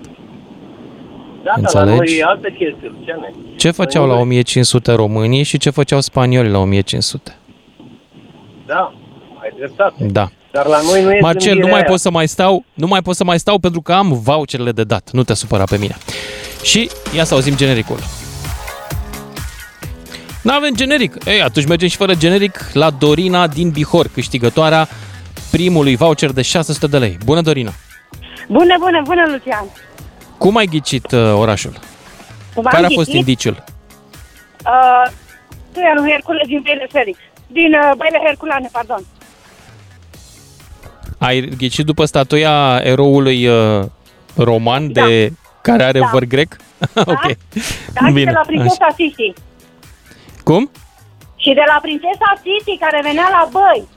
Da, dar la Înțelegi? noi e altă chestie, Luciane. Ce făceau la 1500 românii și ce făceau spaniolii la 1500? Da, ai dreptate. Da. Dar la noi nu e Marcel, nu gândirea mai aia. pot să mai stau, nu mai pot să mai stau pentru că am voucherele de dat. Nu te supăra pe mine. Și ia să auzim genericul. Nu avem generic. Ei, atunci mergem și fără generic la Dorina din Bihor, câștigătoarea primului voucher de 600 de lei. Bună, Dorina! Bună, bună, bună, Lucian! Cum ai ghicit uh, orașul? Cum am Care a fost ghicit? indiciul? Uh, Tuianu Hercule din Baile Felix. Din uh, Baile Herculane, pardon. Ai ghicit după statuia eroului uh, roman de care are Da. văr grec? ok. Da, și de la prințesa Sisi. Cum? Și de la prințesa Sisi, care venea la băi.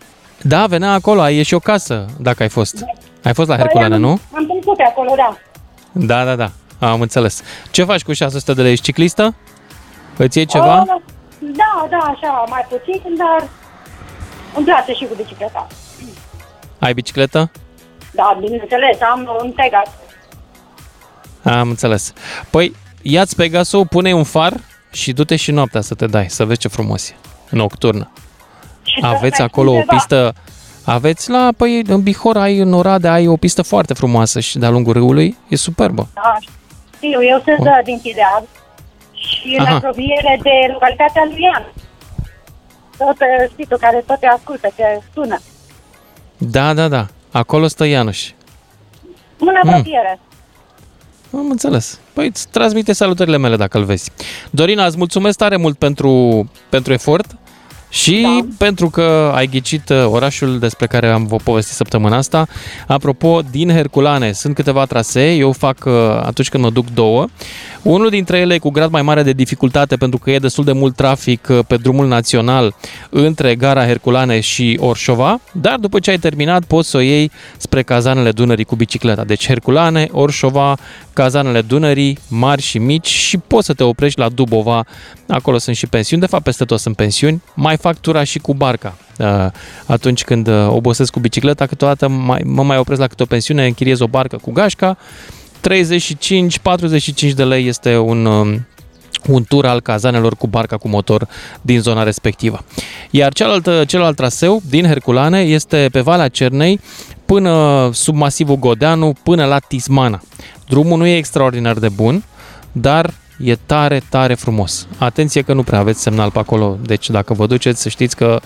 Da, venea acolo, ai și o casă, dacă ai fost. Ai fost la Băi, Herculane, am, nu? Am trecut pe acolo, da. Da, da, da. Am înțeles. Ce faci cu 600 de lei? Ești ciclistă? Îți iei ceva? Uh, da, da, așa, mai puțin, dar îmi place și cu bicicleta. Ai bicicletă? Da, bineînțeles, am un Pegas. Am înțeles. Păi, ia-ți Pegasul, pune un far și du-te și noaptea să te dai, să vezi ce frumos e. Nocturnă. Și să Aveți mergi acolo o undeva. pistă... Aveți la, păi, în Bihor ai, în Oradea, ai o pistă foarte frumoasă și de-a lungul râului. E superbă. Da, știu, eu sunt uh, din Chideal și în Aha. apropiere de localitatea lui Ian. Tot uh, știi tu, care tot te ascultă, te sună. Da, da, da. Acolo stă Ianuș. În apropiere. Am înțeles. Păi îți transmite salutările mele dacă îl vezi. Dorina, îți mulțumesc tare mult pentru, pentru efort și da. pentru că ai ghicit uh, orașul despre care am vă povestit săptămâna asta. Apropo, din Herculane sunt câteva trasee, eu fac uh, atunci când mă duc două. Unul dintre ele e cu grad mai mare de dificultate pentru că e destul de mult trafic uh, pe drumul național între gara Herculane și Orșova, dar după ce ai terminat poți să o iei spre cazanele Dunării cu bicicleta. Deci Herculane, Orșova, cazanele Dunării, mari și mici și poți să te oprești la Dubova. Acolo sunt și pensiuni, de fapt peste tot sunt pensiuni. Mai fac tura și cu barca. Uh, Atunci când uh, obosesc cu bicicleta, câteodată mai, mă mai opresc la câte o pensiune, închiriez o barcă cu gașca. 35-45 de lei este un, um, un tur al cazanelor cu barca cu motor din zona respectivă. Iar cealaltă, celălalt traseu din Herculane este pe Valea Cernei până sub masivul Godeanu, până la Tismana. Drumul nu e extraordinar de bun, dar e tare, tare frumos. Atenție că nu prea aveți semnal pe acolo, deci dacă vă duceți să știți că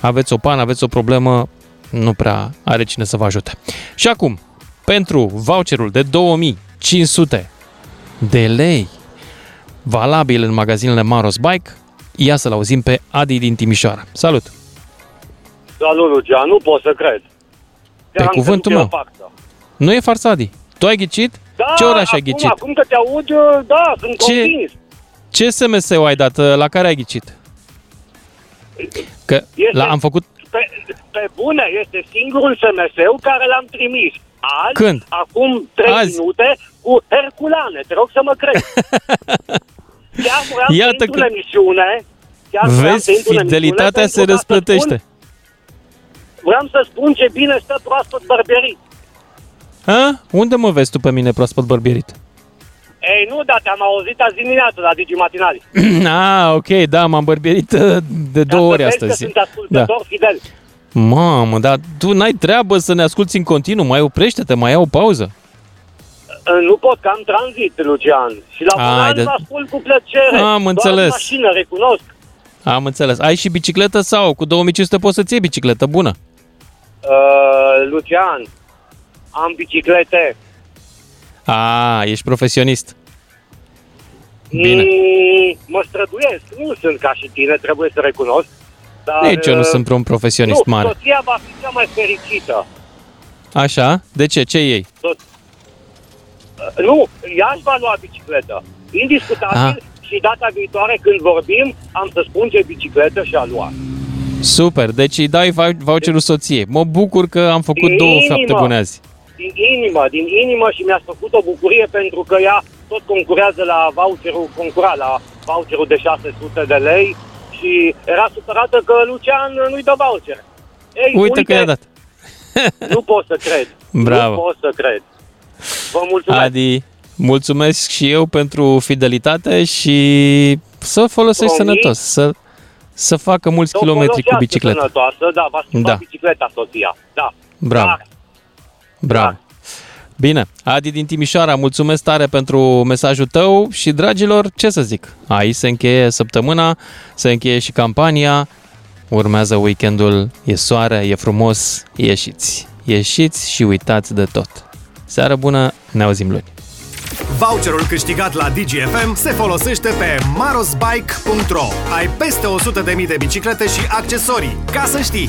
aveți o pană, aveți o problemă, nu prea are cine să vă ajute. Și acum, pentru voucherul de 2500 de lei, valabil în magazinele Maros Bike, ia să-l auzim pe Adi din Timișoara. Salut! Salut, Lucian, nu pot să cred. Pe cuvântul meu. Nu e farsă, Adi. Tu ai ghicit? Da, Ce oraș ai acum, ghicit? Acum că te aud, da, sunt Ce- convins. Ce SMS-ul ai dat? La care ai ghicit? Că Este- la, am făcut... Pe, pe bune, este singurul SMS care l-am trimis. Azi, Când? acum 3 Azi. minute, cu Herculane. Te rog să mă crezi. Chiar vreau Iată să intru că- în emisiune. Chiar vreau Vezi, să intru în fidelitatea emisiune se pentru ca să răsplătește. Spun, vreau să spun ce bine stă proaspăt bărbierit. A? Unde mă vezi tu pe mine proaspăt bărbierit? Ei, nu, dar te-am auzit azi dimineață la Digi Matinali. ah, ok, da, m-am bărbierit uh, de două ori Să vezi că astăzi. sunt ascultător fidel. Mamă, dar tu n-ai treabă să ne asculti în continuu, mai oprește-te, mai ia o pauză. Nu pot, că am tranzit, Lucian. Și la Ai, volan de- vă ascult cu plăcere. Am Doar înțeles. în mașină, recunosc. Am înțeles. Ai și bicicletă sau cu 2500 poți să-ți iei bicicletă bună? Uh, Lucian, am biciclete. A, ești profesionist. Bine. Mm, mă străduiesc. Nu sunt ca și tine, trebuie să recunosc. Dar, Nici eu nu uh, sunt vreun profesionist nu, mare. soția va fi cea mai fericită. Așa? De ce? Ce iei? Tot. Uh, nu, ea își va lua bicicletă. Indiscutabil Ah. și data viitoare când vorbim, am să spun ce bicicletă și-a luat. Super, deci îi dai vou- voucherul soției. Mă bucur că am făcut Din două inimă. fapte bune azi. Din inimă, din inimă și mi-a făcut o bucurie pentru că ea tot concurează la voucherul, concura la voucherul de 600 de lei și era supărată că Lucian nu-i dă voucher. Ei, Uite că i-a dat. nu pot să cred. Bravo. Nu pot să cred. Vă mulțumesc. Adi, mulțumesc și eu pentru fidelitate și să folosești Promit. sănătos, să, să facă mulți Să o kilometri cu folosească bicicleta. Sănătoasă, da, va schimba Da. bicicleta soția. Da. Bravo. Bravo. Bine, Adi din Timișoara, mulțumesc tare pentru mesajul tău și, dragilor, ce să zic, aici se încheie săptămâna, se încheie și campania, urmează weekendul, e soare, e frumos, ieșiți. Ieșiți și uitați de tot. Seară bună, ne auzim luni. Voucherul câștigat la DGFM se folosește pe marosbike.ro. Ai peste 100.000 de biciclete și accesorii. Ca să știi!